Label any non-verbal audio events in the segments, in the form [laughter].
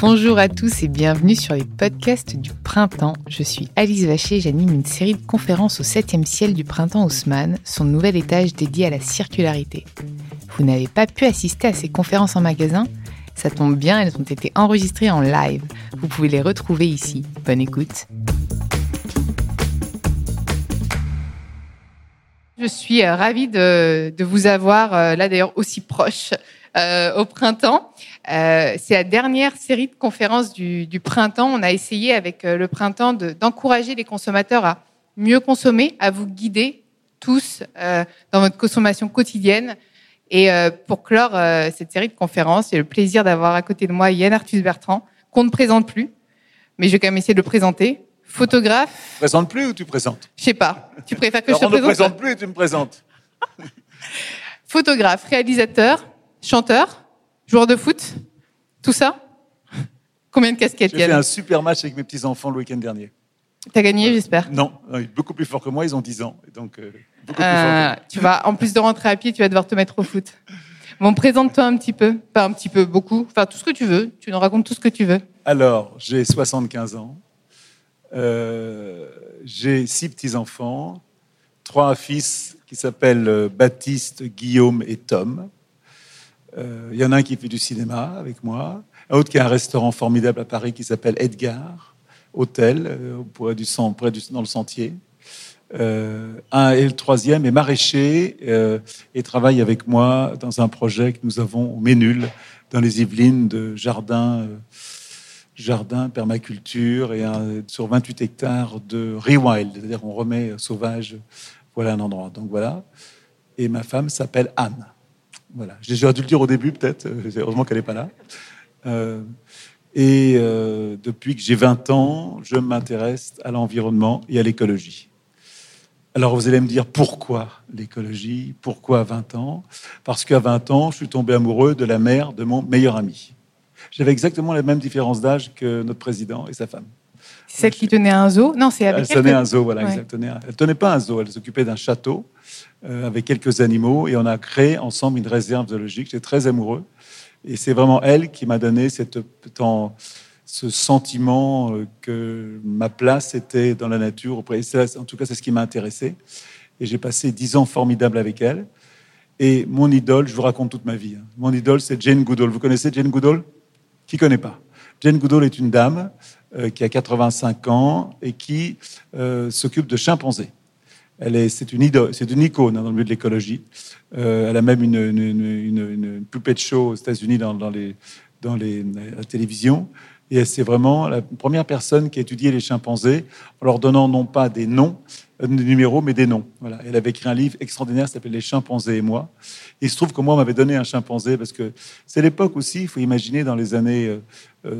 Bonjour à tous et bienvenue sur les podcasts du printemps. Je suis Alice Vacher j'anime une série de conférences au 7e ciel du printemps Haussmann, son nouvel étage dédié à la circularité. Vous n'avez pas pu assister à ces conférences en magasin? Ça tombe bien, elles ont été enregistrées en live. Vous pouvez les retrouver ici. Bonne écoute. Je suis euh, ravie de, vous avoir euh, là d'ailleurs aussi proche euh, au printemps. Euh, c'est la dernière série de conférences du, printemps. On a essayé avec euh, le printemps d'encourager les consommateurs à mieux consommer, à vous guider tous dans votre consommation quotidienne. Et pour clore cette série de conférences, j'ai le plaisir d'avoir à côté de moi Yann Arthus Bertrand, qu'on ne présente plus, mais je vais quand même essayer de le présenter. Photographe. Tu présentes plus ou tu présentes? Je sais pas. Tu préfères que je te présente On ne présente plus et tu me présentes. Photographe, réalisateur, chanteur, joueur de foot, tout ça Combien de casquettes J'ai fait un super match avec mes petits-enfants le week-end dernier. T'as gagné, j'espère Non, beaucoup plus fort que moi, ils ont 10 ans. donc, euh, euh, tu vas, en plus de rentrer à pied, tu vas devoir te mettre au foot. Bon, présente-toi un petit peu, pas un petit peu, beaucoup, enfin tout ce que tu veux, tu nous racontes tout ce que tu veux. Alors, j'ai 75 ans, euh, j'ai six petits-enfants, trois fils qui s'appellent Baptiste, Guillaume et Tom. Il euh, y en a un qui fait du cinéma avec moi, un autre qui a un restaurant formidable à Paris qui s'appelle Edgar, hôtel, euh, du, près du, dans le sentier. Euh, un et le troisième est maraîcher et travaille avec moi dans un projet que nous avons au Ménul, dans les Yvelines, de jardin, jardin permaculture et sur 28 hectares de rewild, c'est-à-dire on remet sauvage. Voilà un endroit. Donc voilà. Et ma femme s'appelle Anne. Voilà. J'aurais dû le dire au début, peut-être. Euh, heureusement qu'elle n'est pas là. Euh, et euh, depuis que j'ai 20 ans, je m'intéresse à l'environnement et à l'écologie. Alors vous allez me dire pourquoi l'écologie? Pourquoi à 20 ans? Parce qu'à 20 ans, je suis tombé amoureux de la mère de mon meilleur ami. J'avais exactement la même différence d'âge que notre président et sa femme. C'est celle qui tenait un zoo? Non, c'est avec elle. Elle tenait un zoo, voilà, exactement. Elle tenait pas un zoo, elle s'occupait d'un château avec quelques animaux et on a créé ensemble une réserve zoologique. J'étais très amoureux et c'est vraiment elle qui m'a donné ce sentiment euh, que ma place était dans la nature. En tout cas, c'est ce qui m'a intéressé. Et j'ai passé dix ans formidables avec elle. Et mon idole, je vous raconte toute ma vie. Hein. Mon idole, c'est Jane Goodall. Vous connaissez Jane Goodall? Qui connaît pas? Jane Goodall est une dame euh, qui a 85 ans et qui s'occupe de chimpanzés c'est une, icône hein, dans le milieu de l'écologie. Euh, elle a même une, une, poupée de show aux États-Unis dans, la télévision. Et c'est vraiment la première personne qui a étudié les chimpanzés en leur donnant non pas des noms, euh, des numéros, mais des noms. Elle avait écrit un livre extraordinaire qui s'appelle Les chimpanzés et moi. Il se trouve que moi, on m'avait donné un chimpanzé parce que c'est l'époque aussi, il faut imaginer, dans les années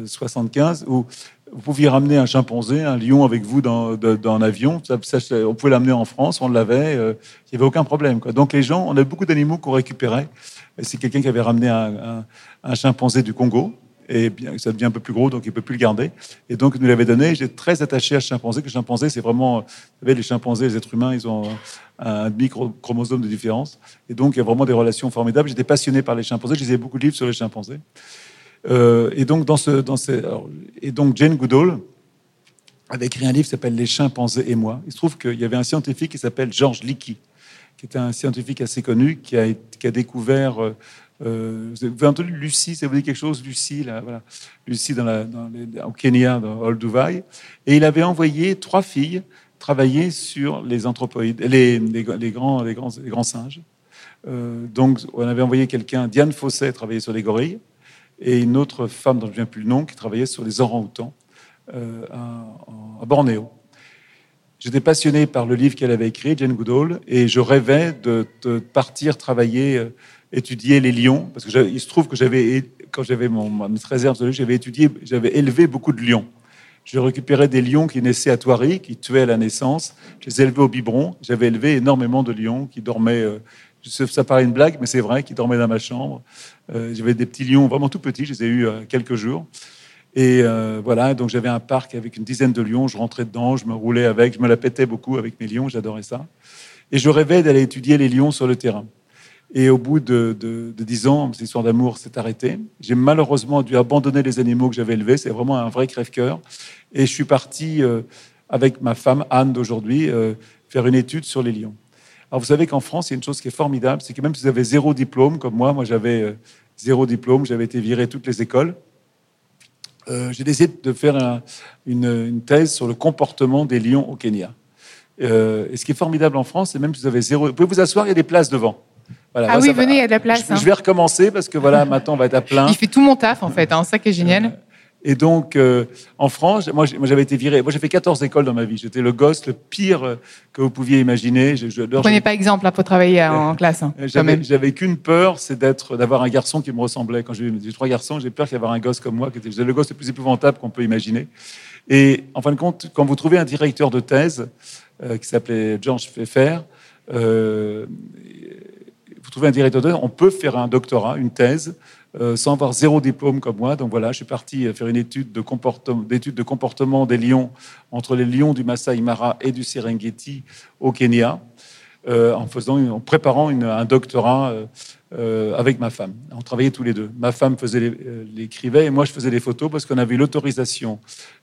75, euh, où vous pouviez ramener un chimpanzé, un lion avec vous dans, un avion. on pouvait l'amener en France, on l'avait, euh, il n'y avait aucun problème. Donc les gens, on a beaucoup d'animaux qu'on récupérait. C'est quelqu'un qui avait ramené un, chimpanzé du Congo. Et ça devient un peu plus gros, donc il ne peut plus le garder. Et donc, il nous l'avait donné. J'étais très attaché à ce chimpanzé. Que le chimpanzé, c'est vraiment. Vous savez, les chimpanzés, les êtres humains, ils ont un demi-chromosome de différence. Et donc, il y a vraiment des relations formidables. J'étais passionné par les chimpanzés. Je lisais beaucoup de livres sur les chimpanzés. Euh, et donc, Jane Goodall avait écrit un livre qui s'appelle Les chimpanzés et moi. Il se trouve qu'il y avait un scientifique qui s'appelle George Leakey, qui était un scientifique assez connu, qui a, découvert. Euh, euh vous avez entendu Lucie, ça vous dit quelque chose Lucie, là, voilà. Lucie dans la, dans au Kenya, dans Olduvai. Et il avait envoyé trois filles travailler sur les anthropoïdes, les, les, les grands, les, grands, les singes. Donc, on avait envoyé quelqu'un, Diane Fosset, travailler sur les gorilles et une autre femme dont je ne viens plus le nom qui travaillait sur les orang-outans euh, à, Bornéo. J'étais passionné par le livre qu'elle avait écrit, Jane Goodall, et je rêvais de, partir travailler, euh, étudier les lions, parce que il se trouve que j'avais, quand j'avais mon, ma j'avais étudié, j'avais élevé beaucoup de lions. Je récupérais des lions qui naissaient à Thoiry, qui tuaient à la naissance. Je les élevais au biberon. J'avais élevé énormément de lions qui dormaient. Ça paraît une blague, mais c'est vrai, qui dormaient dans ma chambre. Euh, j'avais des petits lions vraiment tout petits, je les ai eus euh, quelques jours. Et euh, voilà, donc j'avais un parc avec une dizaine de lions, je rentrais dedans, je me roulais avec, je me la pétais beaucoup avec mes lions, j'adorais ça. Et je rêvais d'aller étudier les lions sur le terrain. Et au bout de, 10 ans, cette histoire d'amour s'est arrêtée. J'ai malheureusement dû abandonner les animaux que j'avais élevés. C'est vraiment un vrai crève-cœur. Et je suis parti avec ma femme, Anne, d'aujourd'hui, faire une étude sur les lions. Alors, vous savez qu'en France, il y a une chose qui est formidable, c'est que même si vous avez zéro diplôme, comme moi, moi j'avais euh, zéro diplôme, j'avais été viré toutes les écoles, euh, j'ai décidé de faire un, une, une, thèse sur le comportement des lions au Kenya. Euh, et ce qui est formidable en France, c'est même si vous avez zéro... Vous pouvez vous asseoir, il y a des places devant. Voilà, ah oui, venez, il y a de la place. Je, hein. je, vais recommencer parce que voilà, maintenant on va être à plein. Il fait tout mon taf en fait, hein, ça qui est génial. Et donc, euh, en France, moi, j'avais été viré. Moi, j'ai fait 14 écoles dans ma vie. J'étais le gosse le pire euh, que vous pouviez imaginer. Je, je, ne prenez pas exemple là pour travailler en [laughs] classe. Hein, j'avais qu'une peur, c'est d'être, d'avoir un garçon qui me ressemblait. Quand j'ai eu trois garçons, j'ai peur qu'il y ait un gosse comme moi, qui était le gosse le plus épouvantable qu'on peut imaginer. Et en fin de compte, quand vous trouvez un directeur de thèse euh, qui s'appelait George Pfeffer, euh, vous trouvez un directeur de thèse, on peut faire un doctorat, une thèse, euh, sans avoir zéro diplôme comme moi. Donc voilà, je suis parti faire une étude de comportement, d'étude de comportement des lions entre les lions du Masai Mara et du Serengeti au Kenya, euh, en faisant, en préparant un doctorat euh, avec ma femme. On travaillait tous les deux. Ma femme faisait l'écrivait et moi je faisais les photos parce qu'on avait l'autorisation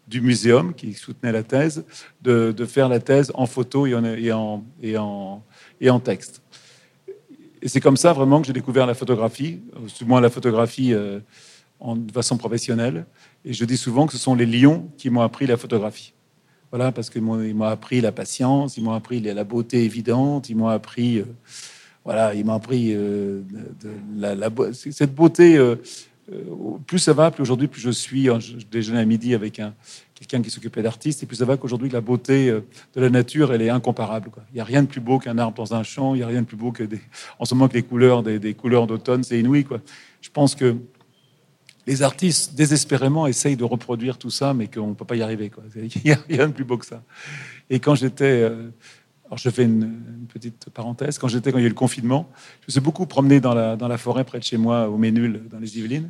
du muséum qui soutenait la thèse de, de, faire la thèse en photo et en, et en, et en, et en texte. Et c'est comme ça vraiment que j'ai découvert la photographie, du moins la photographie euh, en, de façon professionnelle. Et je dis souvent que ce sont les lions qui m'ont appris la photographie. Voilà, parce qu'ils m'ont appris la patience, ils m'ont appris la beauté évidente, ils m'ont appris, euh, voilà, ils m'ont appris euh, cette beauté. Euh, euh, plus ça va, plus aujourd'hui, plus je suis. Je déjeunais à midi avec un, quelqu'un qui s'occupait d'artistes, et puis ça va qu'aujourd'hui, la beauté euh, de la nature, elle est incomparable. Il n'y a rien de plus beau qu'un arbre dans un champ, il n'y a rien de plus beau que des, en ce moment que les couleurs des, des couleurs d'automne, c'est inouï. Quoi. Je pense que les artistes, désespérément, essayent de reproduire tout ça, mais qu'on ne peut pas y arriver. [laughs] Il n'y a rien de plus beau que ça. Et quand j'étais... Alors je fais une, petite parenthèse. Quand j'étais, quand il y a eu le confinement, je me suis beaucoup promené dans la, dans la forêt près de chez moi, au Ménul, dans les Yvelines.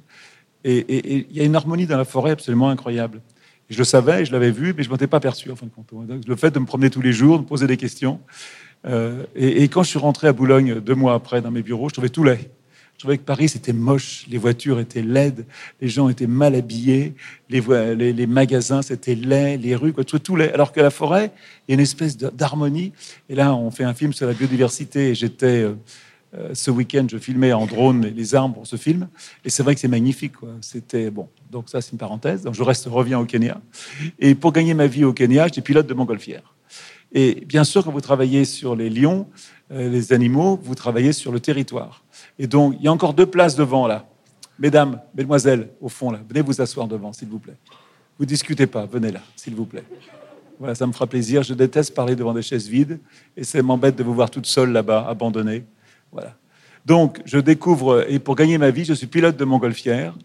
Et, il y a une harmonie dans la forêt absolument incroyable. Je le savais, je l'avais vu, mais je ne m'étais pas perçu, en fin de compte. le fait de me promener tous les jours, de me poser des questions. Euh, et, et, quand je suis rentré à Boulogne deux mois après dans mes bureaux, je trouvais tout laid. Je trouvais que Paris, c'était moche, les voitures étaient laides, les gens étaient mal habillés, les, magasins, c'était laid, les rues, quoi, tout, tout laid. Alors que la forêt, il y a une espèce d'harmonie. Et là, on fait un film sur la biodiversité et j'étais... Euh, euh, ce week-end, je filmais en drone les arbres pour ce film, et c'est vrai que c'est magnifique. C'était bon. Donc ça, c'est une parenthèse. Donc je reste, reviens au Kenya. Et pour gagner ma vie au Kenya, j'étais pilote de montgolfière. Et bien sûr, quand vous travaillez sur les lions, euh, les animaux, vous travaillez sur le territoire. Et donc, il y a encore deux places devant là. Mesdames, mesdemoiselles, au fond là, venez vous asseoir devant, s'il vous plaît. Vous discutez pas, venez là, s'il vous plaît. Voilà, ça me fera plaisir. Je déteste parler devant des chaises vides, et ça m'embête de vous voir toute seule là-bas, abandonnée. Voilà. Donc, je découvre, et pour gagner ma vie, je suis pilote de montgolfière.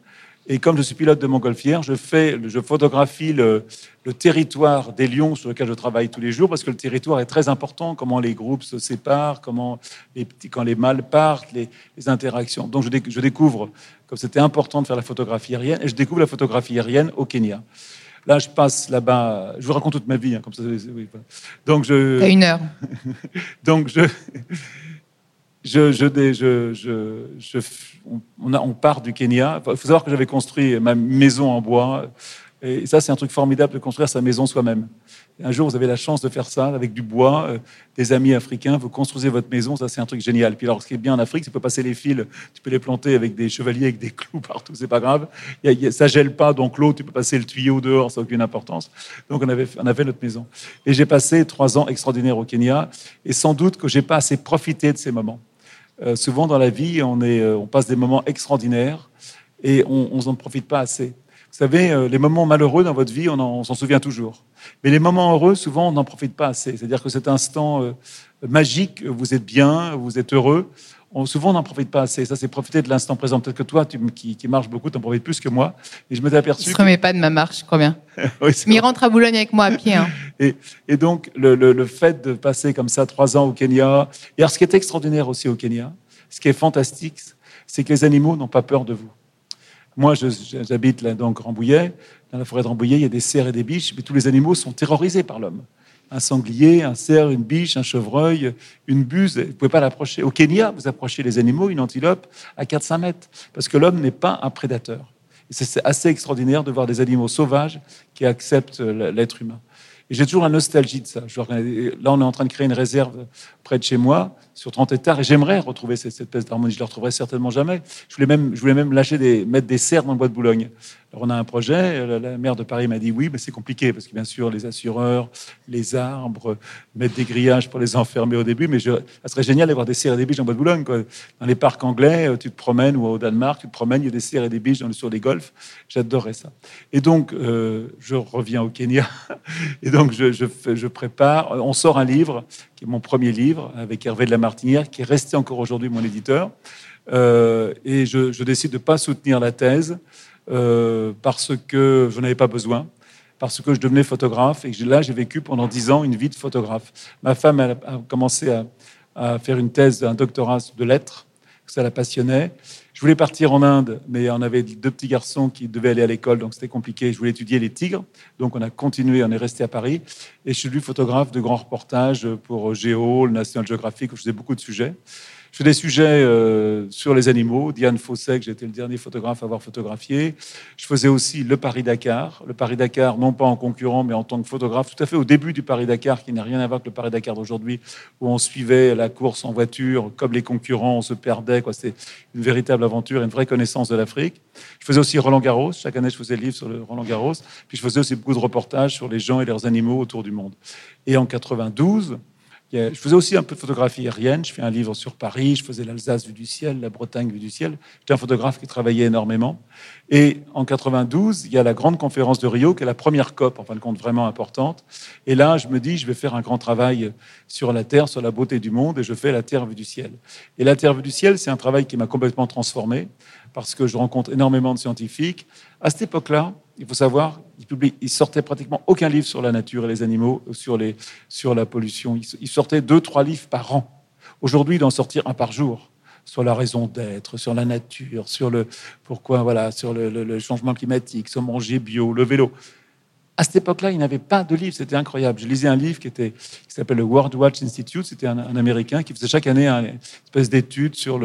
Et comme je suis pilote de montgolfière, je, fais, je photographie le, le, territoire des lions sur lequel je travaille tous les jours, parce que le territoire est très important, comment les groupes se séparent, comment les petits, quand les mâles partent, les, les interactions. Donc, je, dé, je découvre, comme c'était important de faire la photographie aérienne, et je découvre la photographie aérienne au Kenya. Là, je passe là-bas. Je vous raconte toute ma vie, hein, comme ça. Oui, Donc, je. À une heure. [laughs] Donc, je je, je, je, je, on, a, on, part du Kenya. Il faut savoir que j'avais construit ma maison en bois. Et ça, c'est un truc formidable de construire sa maison soi-même. Un jour, vous avez la chance de faire ça avec du bois, euh, des amis africains, vous construisez votre maison, ça c'est un truc génial. Puis alors, ce qui est bien en Afrique, tu peux passer les fils, tu peux les planter avec des chevaliers, avec des [laughs] clous partout, c'est pas grave. Y a, ça gèle pas, donc l'eau, tu peux passer le tuyau dehors, ça n'a aucune importance. Donc on avait, on avait notre maison. Et j'ai passé trois ans extraordinaires au Kenya, et sans doute que j'ai pas assez profité de ces moments. Euh, souvent dans la vie, on, euh, on, passe des moments extraordinaires et on n'en profite pas assez. Vous savez, euh, les moments malheureux dans votre vie, on s'en souvient toujours. Mais les moments heureux, souvent, on n'en profite pas assez. C'est-à-dire que cet instant magique, vous êtes bien, vous êtes heureux, on, souvent on n'en profite pas assez. Ça, c'est profiter de l'instant présent. Peut-être que toi, tu, qui, qui marche beaucoup, tu en profites plus que moi. Et je me suis aperçu. Il ne se remet pas de ma marche, je crois bien. [laughs] oui, Mais il rentre à Boulogne avec moi à pied. Hein. et, et, donc, le, le, le, fait de passer comme ça trois ans au Kenya. Et alors, ce qui est extraordinaire aussi au Kenya, ce qui est fantastique, c'est que les animaux n'ont pas peur de vous. Moi, j'habite là dans Rambouillet. Dans la forêt de Rambouillet, il y a des cerfs et des biches, mais tous les animaux sont terrorisés par l'homme. Un sanglier, un cerf, une biche, un chevreuil, une buse. Vous ne pouvez pas l'approcher. Au Kenya, vous approchez les animaux, une antilope, à 400 mètres, parce que l'homme n'est pas un prédateur. C'est assez extraordinaire de voir des animaux sauvages qui acceptent l'être humain. Et j'ai toujours la nostalgie de ça. Là, on est en train de créer une réserve près de chez moi, sur 30 hectares, et j'aimerais retrouver cette, espèce d'harmonie. Je ne la retrouverai certainement jamais. Je voulais même, je voulais même lâcher des, mettre des serres dans le bois de Boulogne. Alors, on a un projet. La, maire de Paris m'a dit oui, mais c'est compliqué parce que bien sûr, les assureurs, les arbres, mettre des grillages pour les enfermer au début. Mais je, ça serait génial d'avoir des serres et des biches en bois de Boulogne. Quoi. Dans les parcs anglais, euh, tu te promènes ou au Danemark, tu te promènes, il y a des serres et des biches sur les golfs. J'adorerais ça. Et donc, euh, je reviens au Kenya. [laughs] Et donc, je, je prépare. On sort un livre mon premier livre, avec Hervé de la Martinière, qui est resté encore aujourd'hui mon éditeur. Euh, et je, décide de ne pas soutenir la thèse euh, parce que je n'avais pas besoin, parce que je devenais photographe et là, j'ai vécu pendant dix ans une vie de photographe. Ma femme a, commencé à, faire une thèse, un doctorat de lettres, ça la passionnait. Je voulais partir en Inde, mais on avait deux petits garçons qui devaient aller à l'école, donc c'était compliqué. Je voulais étudier les tigres, donc on a continué, on est resté à Paris. Et je suis devenu photographe de grands reportages pour Géo, le National Geographic, où je faisais beaucoup de sujets. Je fais des sujets euh, sur les animaux. Diane Fossec, j'étais le dernier photographe à avoir photographié. Je faisais aussi le Paris-Dakar. Le Paris-Dakar, non pas en concurrent, mais en tant que photographe, tout à fait au début du Paris-Dakar, qui n'a rien à voir avec le Paris-Dakar d'aujourd'hui, où on suivait la course en voiture, comme les concurrents, on se perdait. C'était une véritable aventure, une vraie connaissance de l'Afrique. Je faisais aussi Roland Garros. Chaque année, je faisais le livre sur le Roland Garros. Puis je faisais aussi beaucoup de reportages sur les gens et leurs animaux autour du monde. Et en 92, je faisais aussi un peu de photographie aérienne. Je fais un livre sur Paris. Je faisais l'Alsace vue du ciel, la Bretagne vue du ciel. J'étais un photographe qui travaillait énormément. Et en 92, il y a la grande conférence de Rio, qui est la première COP, en fin de compte, vraiment importante. Et là, je me dis, je vais faire un grand travail sur la Terre, sur la beauté du monde, et je fais la Terre vue du ciel. Et la Terre vue du ciel, c'est un travail qui m'a complètement transformé, parce que je rencontre énormément de scientifiques. À cette époque-là, il faut savoir, il, sortait pratiquement aucun livre sur la nature et les animaux, sur, les, sur la pollution. Il, sortait deux, trois livres par an. Aujourd'hui, d'en sortir un par jour sur la raison d'être, sur la nature, sur le pourquoi, voilà, sur le, le changement climatique, sur manger bio, le vélo. À cette époque-là, il n'avait pas de livre, c'était incroyable. Je lisais un livre qui, était, qui s'appelle le World Watch Institute, c'était un, Américain qui faisait chaque année une espèce d'étude sur,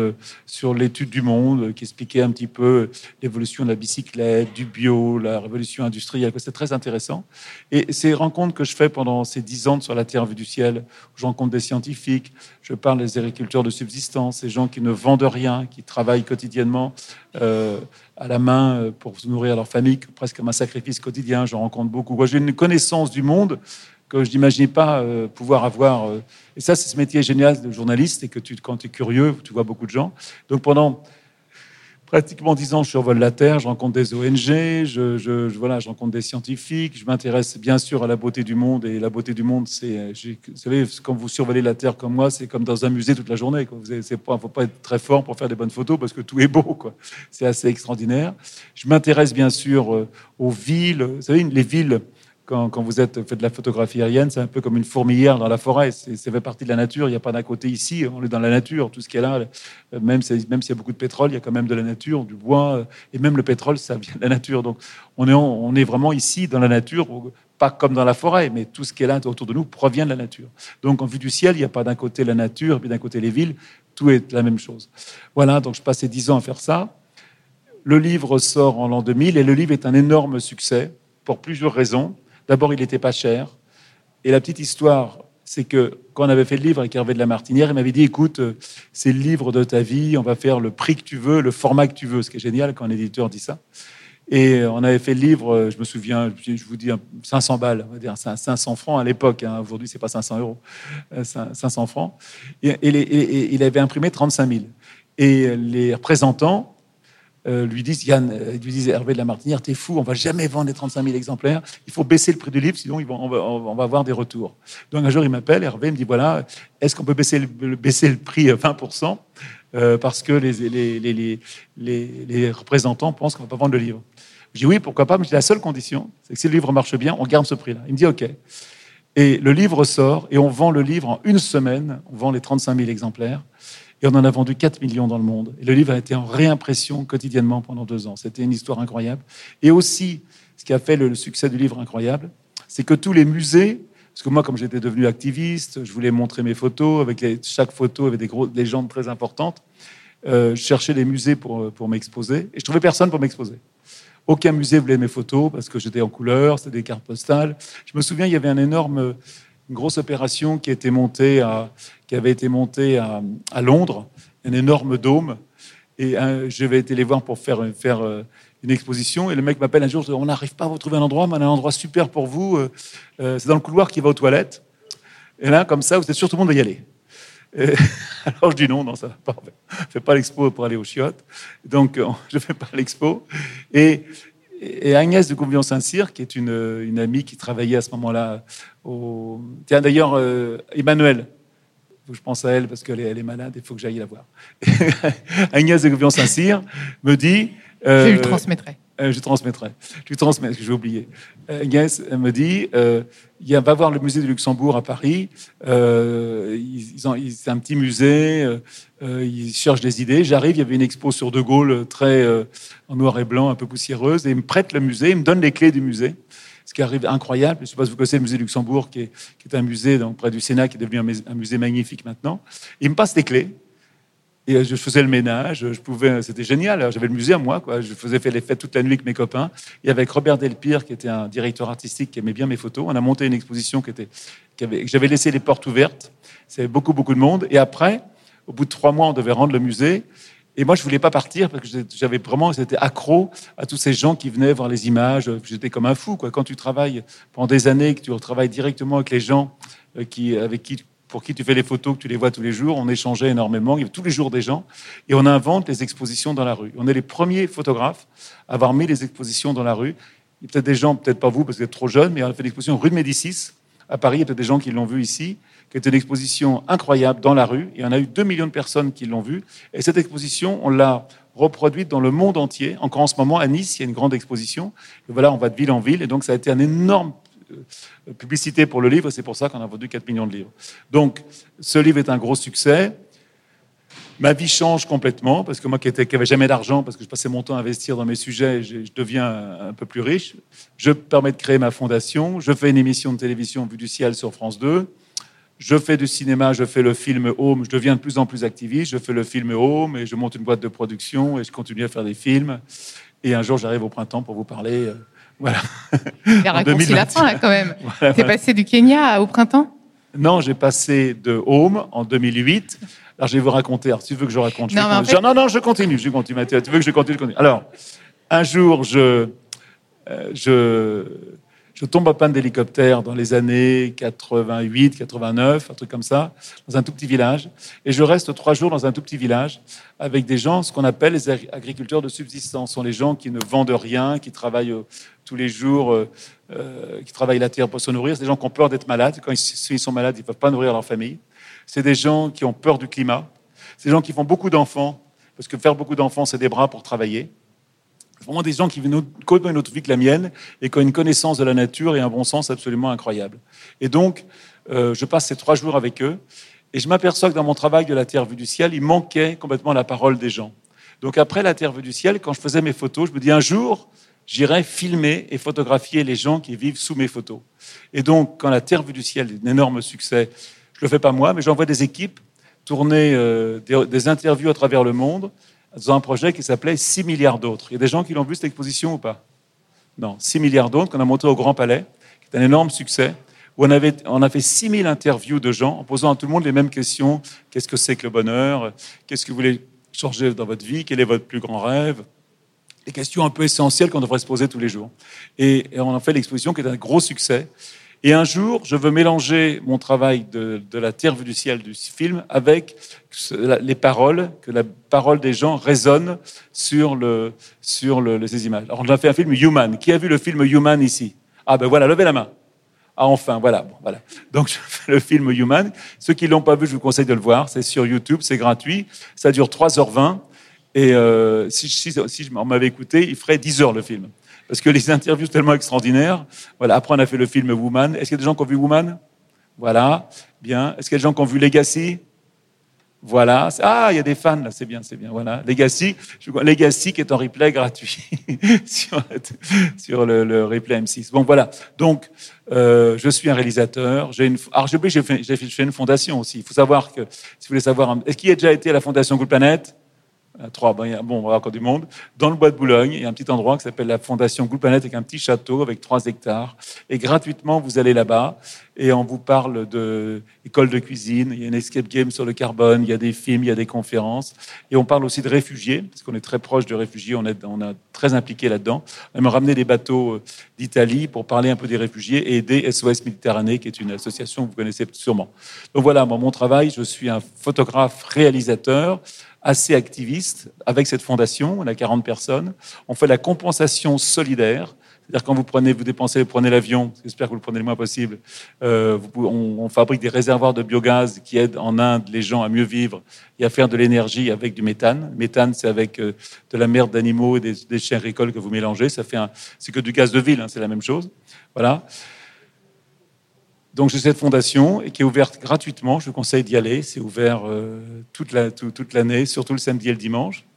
l'étude du monde, qui expliquait un petit peu l'évolution de la bicyclette, du bio, la révolution industrielle. C'était très intéressant. Et ces rencontres que je fais pendant ces dix ans sur la Terre vue du ciel, où je rencontre des scientifiques, je parle des agriculteurs de subsistance, ces gens qui ne vendent rien, qui travaillent quotidiennement. Euh, à la main euh, pour nourrir leur famille, presque comme un sacrifice quotidien. Je rencontre beaucoup. J'ai une connaissance du monde que je n'imaginais pas euh, pouvoir avoir. Euh. Et ça, c'est ce métier génial de journaliste, et que tu, quand tu es curieux, tu vois beaucoup de gens. Donc pendant pratiquement dix ans, je survole la Terre, je rencontre des ONG, je, voilà, je rencontre des scientifiques, je m'intéresse bien sûr à la beauté du monde. Et la beauté du monde, c'est, vous savez, quand vous survolez la Terre comme moi, c'est comme dans un musée toute la journée. Il ne faut pas être très fort pour faire des bonnes photos parce que tout est beau. C'est assez extraordinaire. Je m'intéresse bien sûr euh, aux villes. Vous savez, les villes quand, vous êtes fait de la photographie aérienne, c'est un peu comme une fourmilière dans la forêt. C'est fait partie de la nature. Il n'y a pas d'un côté ici. On est dans la nature. Tout ce qui est là, même, s'il y a beaucoup de pétrole, il y a quand même de la nature, du bois. Et même le pétrole, ça vient de la nature. Donc, on est, on est vraiment ici dans la nature, pas comme dans la forêt, mais tout ce qui est là autour de nous provient de la nature. Donc, en vue du ciel, il n'y a pas d'un côté la nature, puis d'un côté les villes. Tout est la même chose. Voilà. Donc, je passais dix ans à faire ça. Le livre sort en l'an 2000 et le livre est un énorme succès pour plusieurs raisons. D'abord, il n'était pas cher. Et la petite histoire, c'est que quand on avait fait le livre avec Hervé de la Martinière, il m'avait dit écoute, euh, c'est le livre de ta vie, on va faire le prix que tu veux, le format que tu veux, ce qui est génial quand un éditeur dit ça. Et on avait fait le livre, euh, je me souviens, je vous dis 500 balles, on va dire 500 francs à l'époque. Hein. Aujourd'hui, c'est pas 500 euros, 500 euh, francs. Et, il avait imprimé 35 000. Et les représentants euh, lui disent, Yann, euh, lui disent Hervé de la Martinière, t'es fou, on va jamais vendre les 35 000 exemplaires, il faut baisser le prix du livre, sinon on, va, avoir des retours. Donc un jour, il m'appelle, Hervé me dit, voilà, est-ce qu'on peut baisser le, baisser le prix à 20% euh, parce que les, les, les, les, représentants pensent qu'on va pas vendre le livre? Je dis oui, pourquoi pas, mais la seule condition, c'est que si le livre marche bien, on garde ce prix-là. Il me dit OK. Et le livre sort et on vend le livre en une semaine, on vend les 35 000 exemplaires. Et on en a vendu 4 millions dans le monde. Et le livre a été en réimpression quotidiennement pendant deux ans. C'était une histoire incroyable. Et aussi, ce qui a fait le succès du livre incroyable, c'est que tous les musées Parce que moi, comme j'étais devenu activiste, je voulais montrer mes photos. Avec chaque photo avait des grosses légendes très importantes. Euh, je cherchais des musées pour, pour m'exposer. Et je trouvais personne pour m'exposer. Aucun musée voulait mes photos parce que j'étais en couleur, c'était des cartes postales. Je me souviens, il y avait un énorme, une grosse opération qui, était montée à, qui avait été montée à, Londres, un énorme dôme. Et je vais été les voir pour faire, euh, une exposition. Et le mec m'appelle un jour, on n'arrive pas à vous trouver un endroit, mais on a un endroit super pour vous. Euh, euh, c'est dans le couloir qui va aux toilettes. Et là, comme ça, vous êtes sûr tout le monde va y aller. [laughs] alors je dis non, non, ça va pas. Je ne fais pas l'expo pour aller aux chiottes. Donc [laughs] je ne fais pas l'expo. Et, Agnès de Gouvion-Saint-Cyr, qui est une, amie qui travaillait à ce moment-là. Tiens, d'ailleurs, Emmanuel, je pense à elle parce qu'elle est, elle est malade, il faut que j'aille la voir. [laughs] Agnès de Gouvion-Saint-Cyr me dit je lui euh, transmettrai. Euh, je transmettrai. Je lui transmets, que j'ai oublié. Euh, Agnès elle me dit, il va voir le musée de Luxembourg à Paris. Ils, c'est un petit musée. ils cherchent des idées. J'arrive, il y avait une expo sur De Gaulle, très en noir et blanc, un peu poussiéreuse. Et ils me prêtent le musée, ils me donnent les clés du musée. Ce qui arrive incroyable. Je ne sais pas si vous connaissez le musée Luxembourg, qui est, un musée donc, près du Sénat, qui est devenu un, musée magnifique maintenant. Ils me passent les clés. Et euh, je faisais le ménage, je pouvais, c'était génial. J'avais le musée à moi, quoi. Je faisais les fêtes toute la nuit avec mes copains. Et avec Robert Delpire, qui était un directeur artistique qui aimait bien mes photos, on a monté une exposition qui était, qui avait, j'avais laissé les portes ouvertes. C'était beaucoup, beaucoup de monde. Et après, au bout de trois mois, on devait rendre le musée. Et moi, je voulais pas partir parce que j'avais vraiment, j'étais accro à tous ces gens qui venaient voir les images. J'étais comme un fou, quoi. Quand tu travailles pendant des années, que tu travailles directement avec les gens euh, qui, avec qui pour qui tu fais les photos, que tu les vois tous les jours. On échangeait énormément. Il y avait tous les jours des gens. Et on invente les expositions dans la rue. On est les premiers photographes à avoir mis les expositions dans la rue. Il y a peut-être des gens, peut-être pas vous parce que vous êtes trop jeune, mais on a fait l'exposition rue de Médicis à Paris. Il y a peut-être des gens qui l'ont vu ici, qui était une exposition incroyable dans la rue. Et on a eu 2 millions de personnes qui l'ont vue. Et cette exposition, on l'a reproduite dans le monde entier. Encore en ce moment, à Nice, il y a une grande exposition. Voilà, on va de ville en ville. Et donc, ça a été un énorme euh, publicité pour le livre, c'est pour ça qu'on a vendu 4 millions de livres. Donc, ce livre est un gros succès. Ma vie change complètement, parce que moi qui n'avais jamais d'argent, parce que je passais mon temps à investir dans mes sujets, je, deviens un peu plus riche. Je permets de créer ma fondation. Je fais une émission de télévision Vue du ciel sur France 2. Je fais du cinéma, je fais le film Home, je deviens de plus en plus activiste. Je fais le film Home et je monte une boîte de production et je continue à faire des films. Et un jour, j'arrive au printemps pour vous parler euh, voilà. Il a raccourci la fin, quand même. [laughs] Tu es passé du Kenya au printemps? Non, j'ai passé de Home en 2008. Alors, je vais vous raconter. Alors, tu veux que je raconte non, non, non, je continue. Je continue. Tu veux que je continue, je continue. Alors, un jour, je, euh, je, je tombe en panne d'hélicoptère dans les années 88, 89, un truc comme ça, dans un tout petit village. Et je reste trois jours dans un tout petit village avec des gens, ce qu'on appelle les agriculteurs de subsistance. Ce sont les gens qui ne vendent rien, qui travaillent euh, tous les jours, euh, euh, qui travaillent la terre pour se nourrir. C'est des gens qui ont peur d'être malades. Quand ils sont malades, ils ne peuvent pas nourrir leur famille. C'est des gens qui ont peur du climat. C'est des gens qui font beaucoup d'enfants, parce que faire beaucoup d'enfants, c'est des bras pour travailler vraiment des gens qui vivent une autre vie que la mienne et qui ont une connaissance de la nature et un bon sens absolument incroyable. Et donc, euh, je passe ces trois jours avec eux et je m'aperçois que dans mon travail de la Terre vue du ciel, il manquait complètement la parole des gens. Donc après la Terre vue du ciel, quand je faisais mes photos, je me dis un jour, j'irai filmer et photographier les gens qui vivent sous mes photos. Et donc, quand la Terre vue du ciel est un énorme succès, je le fais pas moi, mais j'envoie des équipes tourner euh, des interviews à travers le monde dans un projet qui s'appelait 6 milliards d'autres. Il y a des gens qui l'ont vu cette exposition ou pas? Non, 6 milliards d'autres qu'on a montré au Grand Palais, qui est un énorme succès, où on, avait, on a fait 6000 interviews de gens en posant à tout le monde les mêmes questions. Qu'est-ce que c'est que le bonheur? Qu'est-ce que vous voulez changer dans votre vie? Quel est votre plus grand rêve? Des questions un peu essentielles qu'on devrait se poser tous les jours. Et on a fait l'exposition qui est un gros succès. Et un jour, je veux mélanger mon travail de, la terre vue du ciel du film avec les paroles, que la parole des gens résonne sur, le, sur le, ces images. Alors, on a fait un film Human. Qui a vu le film Human ici? Ah ben voilà, levez la main. Ah enfin, voilà, bon, voilà. Donc [laughs] je fais le film Human. Ceux qui l'ont pas vu, je vous conseille de le voir. C'est sur YouTube, c'est gratuit. Ça dure 3h20. Et euh, si, si, si je m'avais écouté, il ferait 10 heures le film parce que les [laughs] interviews sont tellement extraordinaires. Voilà. Après, on a fait le film Woman. Est-ce qu'il y a des gens qui ont vu Woman? Voilà, bien. Est-ce qu'il y a des gens qui ont vu Legacy? Voilà. Ah, il y a des fans là, c'est bien, c'est bien. Voilà. Legacy, Legacy qui est en replay gratuit [laughs] sur, le, replay M6. Bon, voilà. Donc, euh, je suis un réalisateur. J'ai une. Alors, j'ai fait, j'ai fait une fondation aussi. Il faut savoir que, si vous voulez savoir, est-ce qu'il y a déjà été à la fondation Good Planet trois, bon, il y a, bon, encore du monde. Dans le bois de Boulogne, il y a un petit endroit qui s'appelle la Fondation Good Planet avec un petit château avec trois hectares. Et gratuitement, vous allez là-bas et on vous parle de de cuisine. Il y a une escape game sur le carbone, il y a des films, il y a des conférences. Et on parle aussi de réfugiés, parce qu'on est très proche de réfugiés, on est, on est très impliqué là-dedans. On m'a ramené des bateaux euh, d'Italie pour parler un peu des réfugiés et aider SOS Méditerranée, qui est une association que vous connaissez sûrement. Donc voilà, mon travail, je suis un photographe réalisateur assez activiste avec cette fondation. On a 40 personnes. On fait la compensation solidaire. C'est-à-dire quand vous prenez, vous dépensez, vous prenez l'avion, j'espère que vous le prenez le moins possible, euh, on, fabrique des réservoirs de biogaz qui aident en Inde les gens à mieux vivre et à faire de l'énergie avec du méthane. Méthane, c'est avec euh, de la merde d'animaux et des déchets agricoles que vous mélangez. Ça fait c'est que du gaz de ville, hein, c'est la même chose. Voilà. Donc j'ai cette fondation et qui est ouverte gratuitement. Je vous conseille d'y aller. C'est ouvert euh, toute, la, toute l'année, surtout le samedi et le dimanche.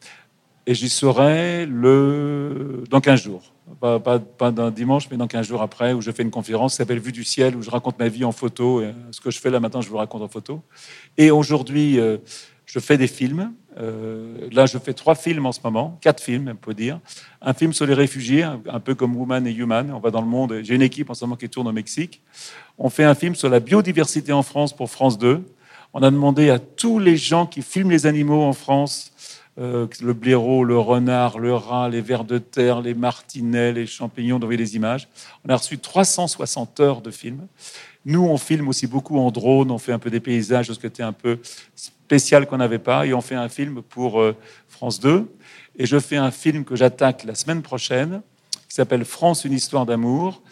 Et j'y serai le... dans 15 jours. Pas, pas, pas d'un dimanche, mais dans 15 jours après, où je fais une conférence qui s'appelle Vue du ciel, où je raconte ma vie en photo. Et ce que je fais là maintenant, je vous raconte en photo. Et aujourd'hui, euh, je fais des films. Euh, là, je fais trois films en ce moment, quatre films, on peut dire. Un film sur les réfugiés, un peu comme Woman et Human. On va dans le monde. J'ai une équipe en ce moment qui tourne au Mexique. On fait un film sur la biodiversité en France pour France 2. On a demandé à tous les gens qui filment les animaux en France, euh, le blaireau, le renard, le rat, les vers de terre, les martinets, les champignons, d'envoyer des images. On a reçu 360 heures de films. Nous, on filme aussi beaucoup en drone, on fait un peu des paysages, ce côté un peu spécial qu'on n'avait pas, et on fait un film pour euh, France 2. Et je fais un film que j'attaque la semaine prochaine, qui s'appelle France, une histoire d'amour.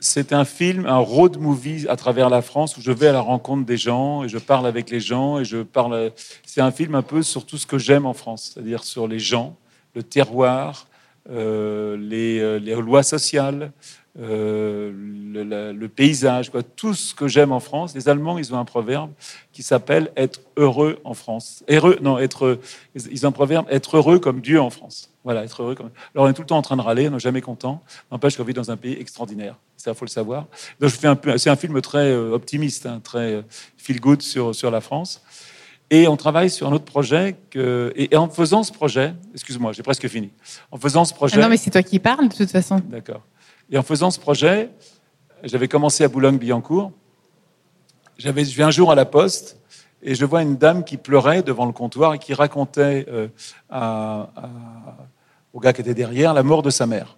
C'est un film, un road movie à travers la France où je vais à la rencontre des gens et je parle avec les gens et je parle. C'est un film un peu sur tout ce que j'aime en France, c'est-à-dire sur les gens, le terroir, euh, euh, les, lois sociales, euh, le, paysage, quoi, tout ce que j'aime en France. Les Allemands, ils ont un proverbe qui s'appelle être heureux en France. Heureux, non, être, ils ont un proverbe être heureux comme Dieu en France. Voilà, être heureux comme. Alors on est tout le temps en train de râler, on n'est jamais content. N'empêche qu'on vit dans un pays extraordinaire. Ça, faut le savoir. Donc je fais un peu, c'est un film très euh, optimiste, hein, très euh, feel good sur sur la France. Et on travaille sur un autre projet. Que, et, en faisant ce projet, excuse-moi, j'ai presque fini. En faisant ce projet. Ah non, mais c'est toi qui parles de toute façon. D'accord. Et en faisant ce projet, j'avais commencé à Boulogne-Billancourt. J'avais, je un jour à la poste et je vois une dame qui pleurait devant le comptoir et qui racontait euh, au gars qui était derrière la mort de sa mère.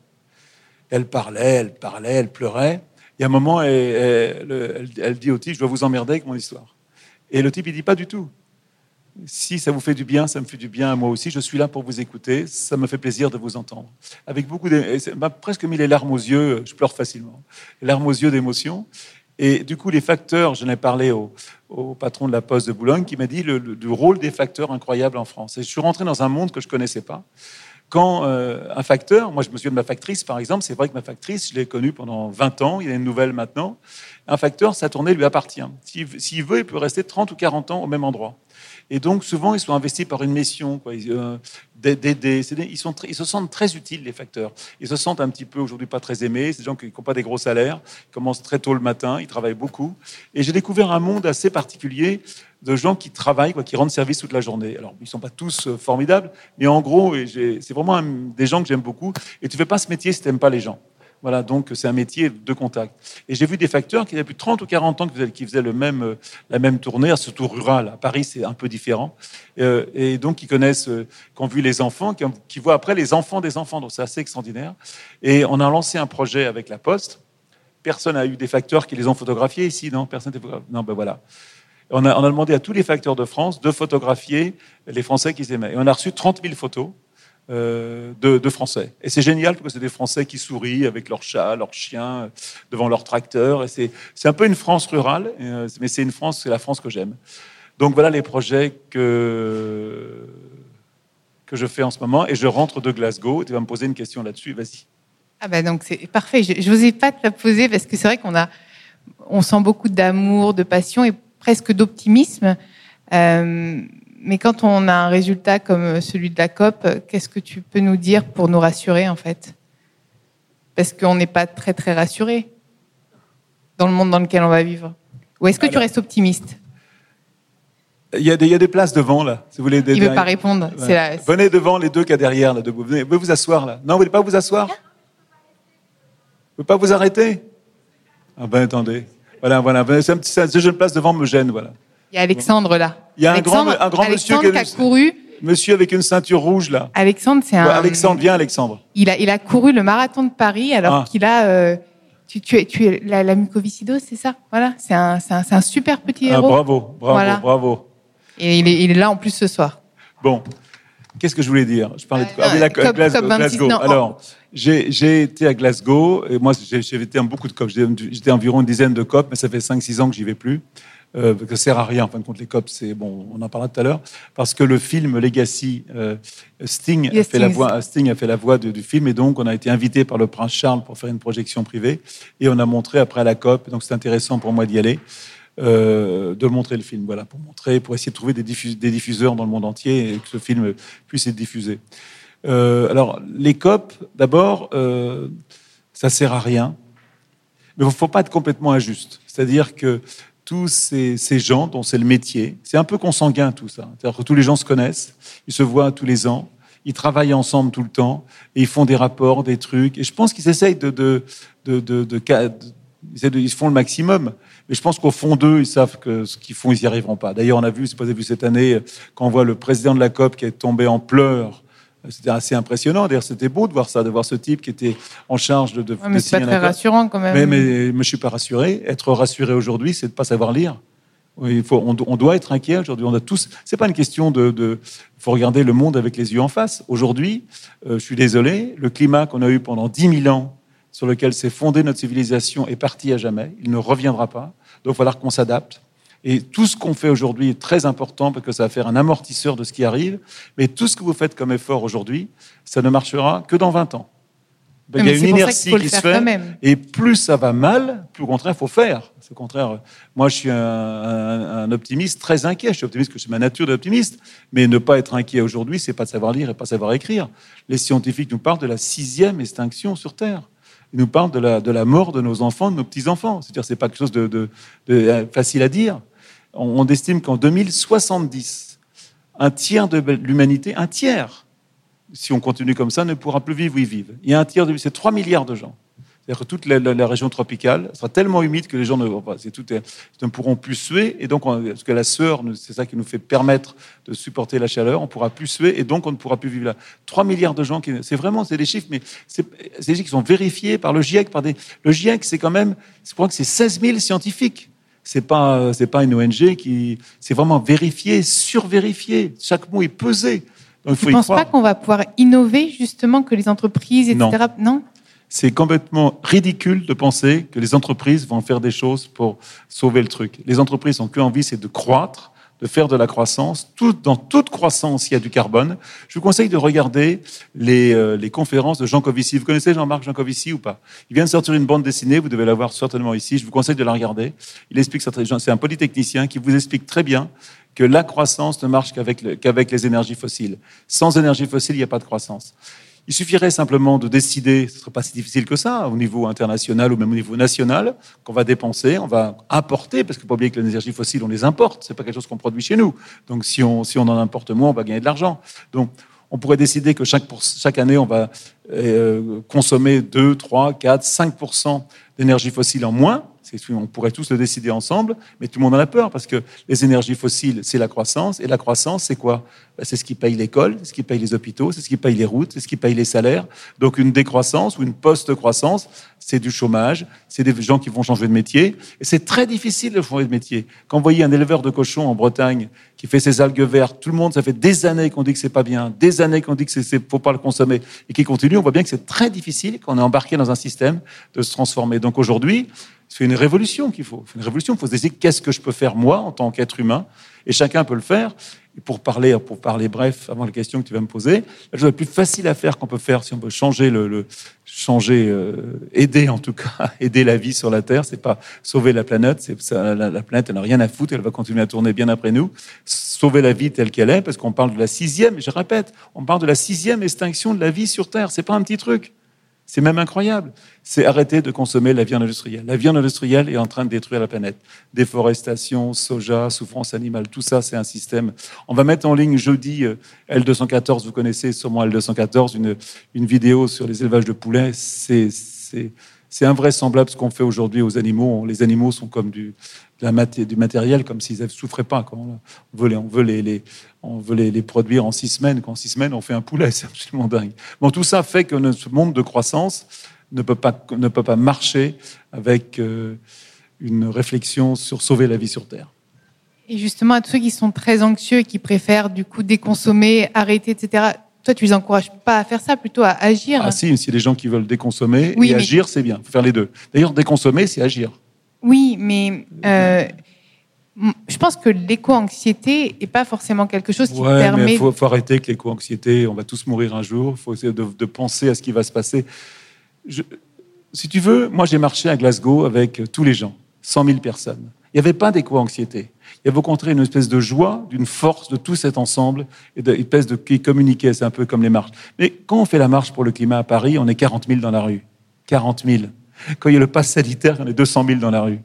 Elle parlait, elle parlait, elle pleurait. Et à un moment, elle, elle dit au type, je dois vous emmerder avec mon histoire. Et le type, il dit pas du tout. Si ça vous fait du bien, ça me fait du bien à moi aussi. Je suis là pour vous écouter. Ça me fait plaisir de vous entendre. Avec beaucoup m'a presque mis les larmes aux yeux. Je pleure facilement. Les larmes aux yeux d'émotion. Et du coup, les facteurs, j'en ai parlé au, patron de la Poste de Boulogne qui m'a dit le, rôle des facteurs incroyable en France. Et je suis rentré dans un monde que je connaissais pas. Quand euh, un facteur, moi je me souviens de ma factrice par exemple, c'est vrai que ma factrice, je l'ai connue pendant 20 ans, il y a une nouvelle maintenant. Un facteur, sa tournée lui appartient. S'il veut, il peut rester 30 ou 40 ans au même endroit. Et donc, souvent, ils sont investis par une mission, ils, se sentent très utiles, les facteurs. Ils se sentent un petit peu aujourd'hui pas très aimés. C'est des gens qui n'ont pas des gros salaires, ils commencent très tôt le matin, ils travaillent beaucoup. Et j'ai découvert un monde assez particulier de gens qui travaillent, qui rendent service toute la journée. Alors, ils ne sont pas tous euh, formidables, mais en gros, c'est vraiment des gens que j'aime beaucoup. Et tu ne fais pas ce métier si tu n'aimes pas les gens. Voilà, donc c'est un métier de contact. Et j'ai vu des facteurs qui avaient plus de 30 ou 40 ans qui faisaient, le même, la même tournée, surtout rural. À Paris, c'est un peu différent. Euh, et donc, qui connaissent, euh, qui ont vu les enfants, qui, voient après les enfants des enfants. Donc, c'est assez extraordinaire. Et on a lancé un projet avec la Poste. Personne n'a eu des facteurs qui les ont photographiés ici, non? Personne Non, ben voilà. On a, on a demandé à tous les facteurs de France de photographier les Français qu'ils aimaient. Et on a reçu 30 000 photos. Euh, de, Français. Et c'est génial parce que c'est des Français qui sourient avec leurs chats, leurs chiens, devant leur tracteur. Et c'est, un peu une France rurale, euh, mais c'est une France, c'est la France que j'aime. Donc voilà les projets que, que je fais en ce moment. Et je rentre de Glasgow. Tu vas me poser une question là-dessus. Vas-y. Ah ben donc c'est parfait. Je n'osais pas te la poser parce que c'est vrai qu'on a, on sent beaucoup d'amour, de passion et presque d'optimisme. Euh, mais quand on a un résultat comme celui de la COP, qu'est-ce que tu peux nous dire pour nous rassurer en fait? Parce qu'on n'est pas très très rassuré dans le monde dans lequel on va vivre. Ou est-ce que tu restes optimiste? Il y, a des, il y, a des, places devant, là. Si vous voulez, il ne veut pas répondre. Ouais. La... Venez devant les deux qui derrière, là. Debout. Venez, vous pouvez vous asseoir, là. Non, vous ne voulez pas vous asseoir? Vous ne pouvez pas vous arrêter? Ah ben, attendez. Voilà, voilà. C'est un petit, cette jeune place devant me gêne, voilà. Il y a Alexandre, là. Il y a un grand, un grand Alexandre monsieur qui a couru. Monsieur avec une ceinture rouge, là. Alexandre, c'est un... Ouais, Alexandre, viens, Alexandre. Il a, il a couru le marathon de Paris alors Ah. qu'il a... euh, tu, tu es, tu es la, la mucoviscidose, c'est ça? Voilà, c'est un, super petit Ah, héros. bravo, bravo, Voilà. bravo. Et il est, il est là en plus ce soir. Bon, qu'est-ce que je voulais dire? Je parlais de quoi Ah la- COP- Glasgow. COP 26, Glasgow. non, Alors, j'ai j'ai été à Glasgow, et moi j'ai été à beaucoup de COP. J'étais environ une dizaine de COP, mais ça fait 5-6 ans que j'y vais plus. Euh, que ça sert à rien, en fin de compte, les COP, c'est bon, on en parlera tout à l'heure, parce que le film Legacy, euh, Sting, a fait la voix, Sting a fait la voix de- du film, et donc on a été invité par le prince Charles pour faire une projection privée, et on a montré après à la COP, donc c'est intéressant pour moi d'y aller, euh, de montrer le film, voilà, pour montrer, pour essayer de trouver des, diffus- des diffuseurs dans le monde entier et que ce film puisse être diffusé. Euh, alors, les COP, d'abord, ça sert à rien, mais il ne faut pas être complètement injuste. C'est-à-dire que tous ces, ces gens dont c'est le métier, c'est un peu consanguin tout ça. C'est-à-dire que tous les gens se connaissent, ils se voient tous les ans, ils travaillent ensemble tout le temps, et ils font des rapports, des trucs. Et je pense qu'ils essayent de, de, de, de, ils font le maximum. Mais je pense qu'au fond d'eux, ils savent que ce qu'ils font, ils n'y arriveront pas. D'ailleurs, on a vu, c'est pas vu cette année, quand on voit le président de la COP qui est tombé en pleurs. C'était assez impressionnant. D'ailleurs, c'était beau de voir ça, de voir ce type qui était en charge de, de, Ouais, mais c'est pas très rassurant quand même. Mais, mais, mais je suis pas rassuré. Être rassuré aujourd'hui, c'est de pas savoir lire. Oui, il faut, on, do- on doit être inquiet aujourd'hui. On a tous. C'est pas une question de. de faut regarder le monde avec les yeux en face. Aujourd'hui, euh, je suis désolé, le climat qu'on a eu pendant 10 000 ans, sur lequel s'est fondée notre civilisation, est parti à jamais. Il ne reviendra pas. Donc, il va falloir qu'on s'adapte. Et tout ce qu'on fait aujourd'hui est très important parce que ça va faire un amortisseur de ce qui arrive. Mais tout ce que vous faites comme effort aujourd'hui, ça ne marchera que dans 20 ans. Il y a une inertie qui se fait. Et plus ça va mal, plus au contraire, il faut faire. Au contraire. Moi, je suis un, un- un optimiste très inquiet. Je suis optimiste que c'est ma nature d'optimiste. Mais ne pas être inquiet aujourd'hui, c'est pas de savoir lire et pas savoir écrire. Les scientifiques nous parlent de la sixième extinction sur Terre. Ils nous parlent de la, de la mort de nos enfants, de nos petits-enfants. C'est-à-dire, c'est pas quelque chose de, de- de, euh, facile à dire. On, estime qu'en 2070, un tiers de l'humanité, un tiers, si on continue comme ça, ne pourra plus vivre où ils vivent. Il y a un tiers de, c'est 3 milliards de gens. C'est-à-dire que toute la, région tropicale sera tellement humide que les gens ne, c'est tout, ne pourront plus suer. Et donc, on- parce que la sueur, c'est ça qui nous fait permettre de supporter la chaleur, on pourra plus suer et donc on ne pourra plus vivre là. 3 milliards de gens, c'est vraiment, c'est des chiffres, mais c'est, c'est des chiffres qui sont vérifiés par le GIEC. Par le GIEC, c'est quand même, je crois que c'est 16 000 scientifiques. C'est pas, c'est pas une ONG qui, c'est vraiment vérifié, survérifié. Chaque mot est pesé. Donc, Tu y penses pas qu'on va pouvoir innover justement que les entreprises, etc. Non. C'est complètement ridicule de penser que les entreprises vont faire des choses pour sauver le truc. Les entreprises ont qu'une envie, c'est de croître, de faire de la croissance. Dans toute croissance, il y a du carbone. Je vous conseille de regarder les, euh, les conférences de Jean Covici. Vous connaissez Jean-Marc Jancovici ou pas? Il vient de sortir une bande dessinée, vous devez la voir certainement ici. Je vous conseille de la regarder. Il explique c'est un polytechnicien qui vous explique très bien que la croissance ne marche qu'avec les énergies fossiles. Sans énergie fossile, il n'y a pas de croissance. Il suffirait simplement de décider, ce ne serait pas si difficile que ça, au niveau international ou même au niveau national, qu'on va dépenser, on va importer, parce qu'il ne faut pas oublier que les énergies fossiles, on les importe, ce n'est pas quelque chose qu'on produit chez nous. Donc si on, si on en importe moins, on va gagner de l'argent. Donc on pourrait décider que chaque, année, on va euh, consommer 2, 3, 4, 5 d'énergie fossile en moins. On pourrait tous le décider ensemble, mais tout le monde en a peur parce que les énergies fossiles, c'est la croissance. Et la croissance, c'est quoi? Ben, C'est ce qui paye l'école, c'est ce qui paye les hôpitaux, c'est ce qui paye les routes, c'est ce qui paye les salaires. Donc une décroissance ou une post-croissance, c'est du chômage, c'est des gens qui vont changer de métier. Et c'est très difficile de changer de métier. Quand vous voyez un éleveur de cochons en Bretagne qui fait ses algues vertes, tout le monde, ça fait des années qu'on dit que c'est pas bien, des années qu'on dit que c'est faut pas le consommer, et qui continue, on voit bien que c'est très difficile, qu'on est embarqué dans un système de se transformer. Donc aujourd'hui, c'est une révolution qu'il faut. C'est une révolution. Il faut se dire qu'est-ce que je peux faire moi en tant qu'être humain, et chacun peut le faire. Et pour parler, pour parler bref, avant la question que tu vas me poser, la chose la plus facile à faire qu'on peut faire si on veut changer le, changer, euh, aider en tout cas, [laughs] aider la vie sur la Terre, c'est pas sauver la planète, c'est la, la, planète elle n'a rien à foutre, elle va continuer à tourner bien après nous. Sauver la vie telle qu'elle est, parce qu'on parle de la sixième, je répète, on parle de la sixième extinction de la vie sur Terre. C'est pas un petit truc. C'est même incroyable. C'est arrêter de consommer la viande industrielle. La viande industrielle est en train de détruire la planète. Déforestation, soja, souffrance animale, tout ça, c'est un système. On va mettre en ligne jeudi euh, L214, vous connaissez sûrement L214, une, une vidéo sur les élevages de poulets. C'est c'est invraisemblable ce qu'on fait aujourd'hui aux animaux. Les animaux sont comme du, du matériel, comme s'ils ne souffraient pas. On veut, les, on veut, les, on veut les, produire en six semaines. Qu'en six semaines, on fait un poulet, [laughs] c'est absolument dingue. Bon, tout ça fait que ce monde de croissance ne peut pas, ne peut pas marcher avec euh, une réflexion sur sauver la vie sur Terre. Et justement, à tous ceux qui sont très anxieux et qui préfèrent du coup déconsommer, arrêter, etc., toi, tu les encourages pas à faire ça, plutôt à agir. Ah si, si les gens qui veulent déconsommer et agir, c'est bien. Il faut faire les deux. D'ailleurs, déconsommer, c'est agir. Oui, mais euh, je pense que l'éco-anxiété n'est pas forcément quelque chose qui permet. Il faut, faut, arrêter avec l'éco-anxiété. On va tous mourir un jour. Il faut essayer de, de, penser à ce qui va se passer. Je, si tu veux, moi, j'ai marché à Glasgow avec tous les gens, 100 000 personnes. Il n'y avait pas d'éco-anxiété. Il y avait au contraire une espèce de joie, d'une force de tout cet ensemble, et une espèce de qui communiquait, c'est un peu comme les marches. Mais quand on fait la marche pour le climat à Paris, on est 40 000 dans la rue. 40 000. Quand il y a le pass sanitaire, on est 200 000 dans la rue.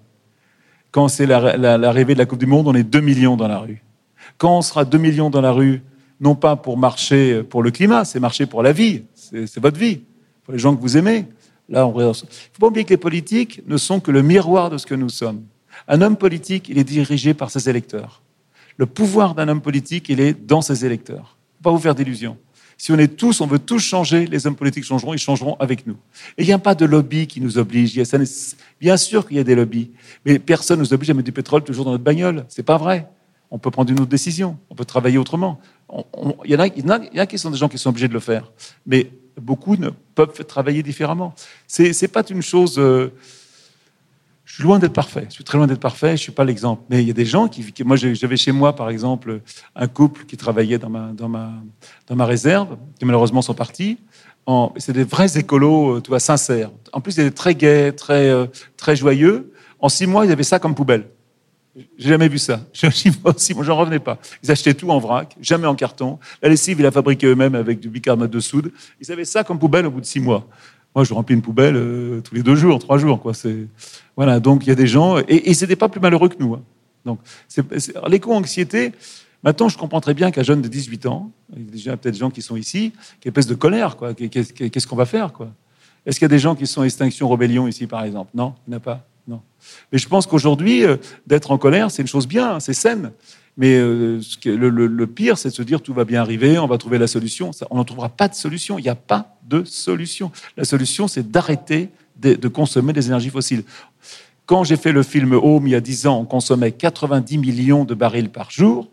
Quand c'est l'arrivée de la Coupe du Monde, on est 2 millions dans la rue. Quand on sera 2 millions dans la rue, non pas pour marcher pour le climat, c'est marcher pour la vie, c'est votre vie, pour les gens que vous aimez. Là, on... Il ne faut pas oublier que les politiques ne sont que le miroir de ce que nous sommes. Un homme politique, il est dirigé par ses électeurs. Le pouvoir d'un homme politique, il est dans ses électeurs. Pas vous faire d'illusions. Si on est tous, on veut tous changer, les hommes politiques changeront, ils changeront avec nous. Et il n'y a pas de lobby qui nous oblige. bien sûr qu'il y a des lobbies, mais personne ne nous oblige à mettre du pétrole toujours dans notre bagnole. C'est pas vrai. On peut prendre une autre décision. On peut travailler autrement. Il y, en a, qui sont des gens qui sont obligés de le faire, mais beaucoup ne peuvent travailler différemment. C'est n'est pas une chose. Euh, je suis loin d'être parfait. Je suis très loin d'être parfait. Je suis pas l'exemple. Mais il y a des gens qui, moi, j'avais chez moi, par exemple, un couple qui travaillait dans ma, réserve, qui malheureusement sont partis. C'est des vrais écolos, euh, tu vois, sincères. En plus, ils étaient très gais, très, euh, très joyeux. En six mois, ils avaient ça comme poubelle. J'ai jamais [laughs] vu ça. J'en revenais pas. Ils achetaient tout en vrac, jamais en carton. La lessive, ils la fabriquaient eux-mêmes avec du bicarbonate de soude. Ils avaient ça comme poubelle au bout de six mois. Moi, je remplis une poubelle euh, tous les deux jours, trois jours. Quoi. Voilà. Donc il y a des gens et, et ils n'étaient pas plus malheureux que nous. Hein. Donc l'éco-anxiété. Maintenant, je comprends très bien qu'un jeune de 18 ans, il y a peut-être des gens qui sont ici, qui espèce de colère. Qu'est-ce qu'on va faire Est-ce qu'il y a des gens qui sont Extinction Rébellion ici, par exemple? Non, il n'y en a pas. Non. Mais je pense qu'aujourd'hui, euh, d'être en colère, c'est une chose bien, c'est saine. Mais euh, le, pire, c'est de se dire tout va bien arriver, on va trouver la solution. on n'en trouvera pas de solution. Il n'y a pas de solution. La solution, c'est d'arrêter de, consommer des énergies fossiles. Quand j'ai fait le film Home il y a 10 ans, on consommait 90 millions de barils par jour.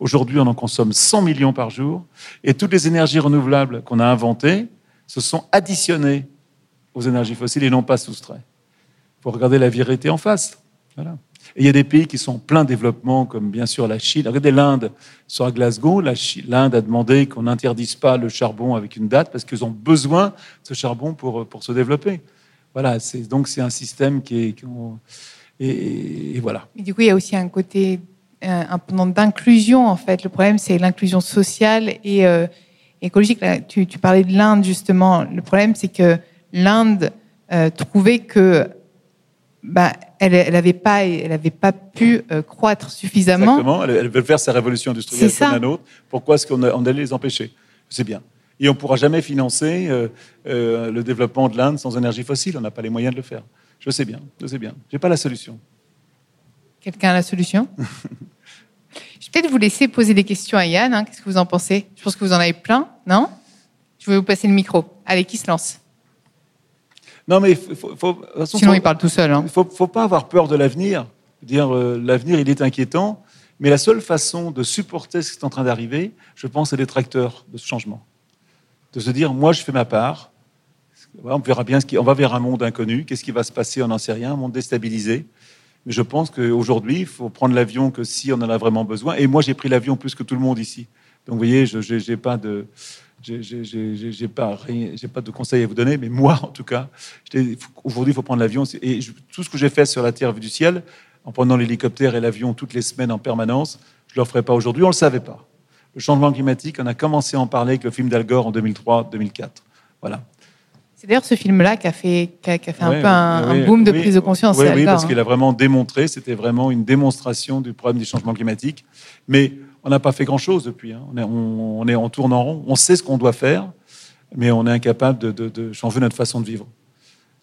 Aujourd'hui, on en consomme 100 millions par jour. Et toutes les énergies renouvelables qu'on a inventées se sont additionnées aux énergies fossiles et non pas soustraites. Il faut regarder la vérité en face. Voilà. Et il y a des pays qui sont en plein développement, comme bien sûr la Chine. Regardez l'Inde. Sur Glasgow, l'Inde a demandé qu'on n'interdise pas le charbon avec une date parce qu'ils ont besoin de ce charbon pour, pour se développer. Voilà, donc c'est un système qui est. et, voilà. du coup, il y a aussi un côté euh, un d'inclusion, en fait. Le problème, c'est l'inclusion sociale et euh, écologique. tu, parlais de l'Inde, justement. Le problème, c'est que l'Inde euh, trouvait que bah, elle n'avait pas, elle avait pas pu euh, croître suffisamment. Exactement. Elle, veut faire sa révolution industrielle comme la nôtre. Pourquoi est-ce qu'on on allait les empêcher? C'est bien. Et on ne pourra jamais financer euh, euh, le développement de l'Inde sans énergie fossile. On n'a pas les moyens de le faire. Je sais bien. Je sais bien. J'ai pas la solution. Quelqu'un a la solution? [laughs] Je vais peut-être vous laisser poser des questions à Yann. Hein. Qu'est-ce que vous en pensez? Je pense que vous en avez plein, non? Je vais vous passer le micro. Allez, qui se lance? Non, mais faut, faut, sinon il parle tout seul. Il hein. ne faut, pas avoir peur de l'avenir. Dire euh, l'avenir, il est inquiétant, mais la seule façon de supporter ce qui est en train d'arriver, je pense, c'est d'être acteur de ce changement, de se dire moi, je fais ma part. On verra bien ce qui, on va vers un monde inconnu. Qu'est-ce qui va se passer? On n'en sait rien. Un monde déstabilisé. Mais je pense qu'aujourd'hui, il faut prendre l'avion que si on en a vraiment besoin. Et moi, j'ai pris l'avion plus que tout le monde ici. Donc, vous voyez, je n'ai pas de j'ai pas, pas de conseils à vous donner, mais moi, en tout cas, aujourd'hui, il faut prendre l'avion. Et tout ce que j'ai fait sur la Terre vue du ciel, en prenant l'hélicoptère et l'avion toutes les semaines en permanence, je ne le ferai pas aujourd'hui. On ne le savait pas. Le changement climatique, on a commencé à en parler avec le film d'Al Gore en 2003-2004. Voilà. C'est d'ailleurs ce film-là qui a fait, qui a, fait un peu un, boom de prise de conscience. Oui, oui parce qu'il a vraiment démontré, c'était vraiment une démonstration du problème du changement climatique. Mais on n'a pas fait grand-chose depuis. Hein. On, est, on, en tourne en rond. On sait ce qu'on doit faire, mais on est incapable de, changer notre façon de vivre.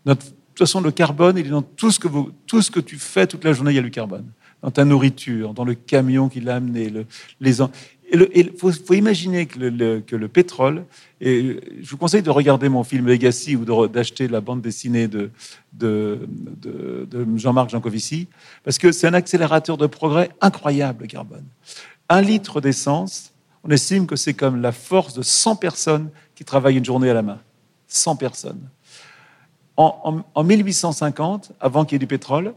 Notre, de toute façon, le carbone, il est dans tout ce, que vous, tout ce que tu fais toute la journée, il y a du carbone. Dans ta nourriture, dans le camion qui l'a amené, le, les il faut, imaginer que le, que le, pétrole, et je vous conseille de regarder mon film Legacy ou d'acheter la bande dessinée de, de, de Jean-Marc Jancovici, parce que c'est un accélérateur de progrès incroyable, le carbone un litre d'essence, on estime que c'est comme la force de 100 personnes qui travaillent une journée à la main. 100 personnes. En, 1850, avant qu'il y ait du pétrole,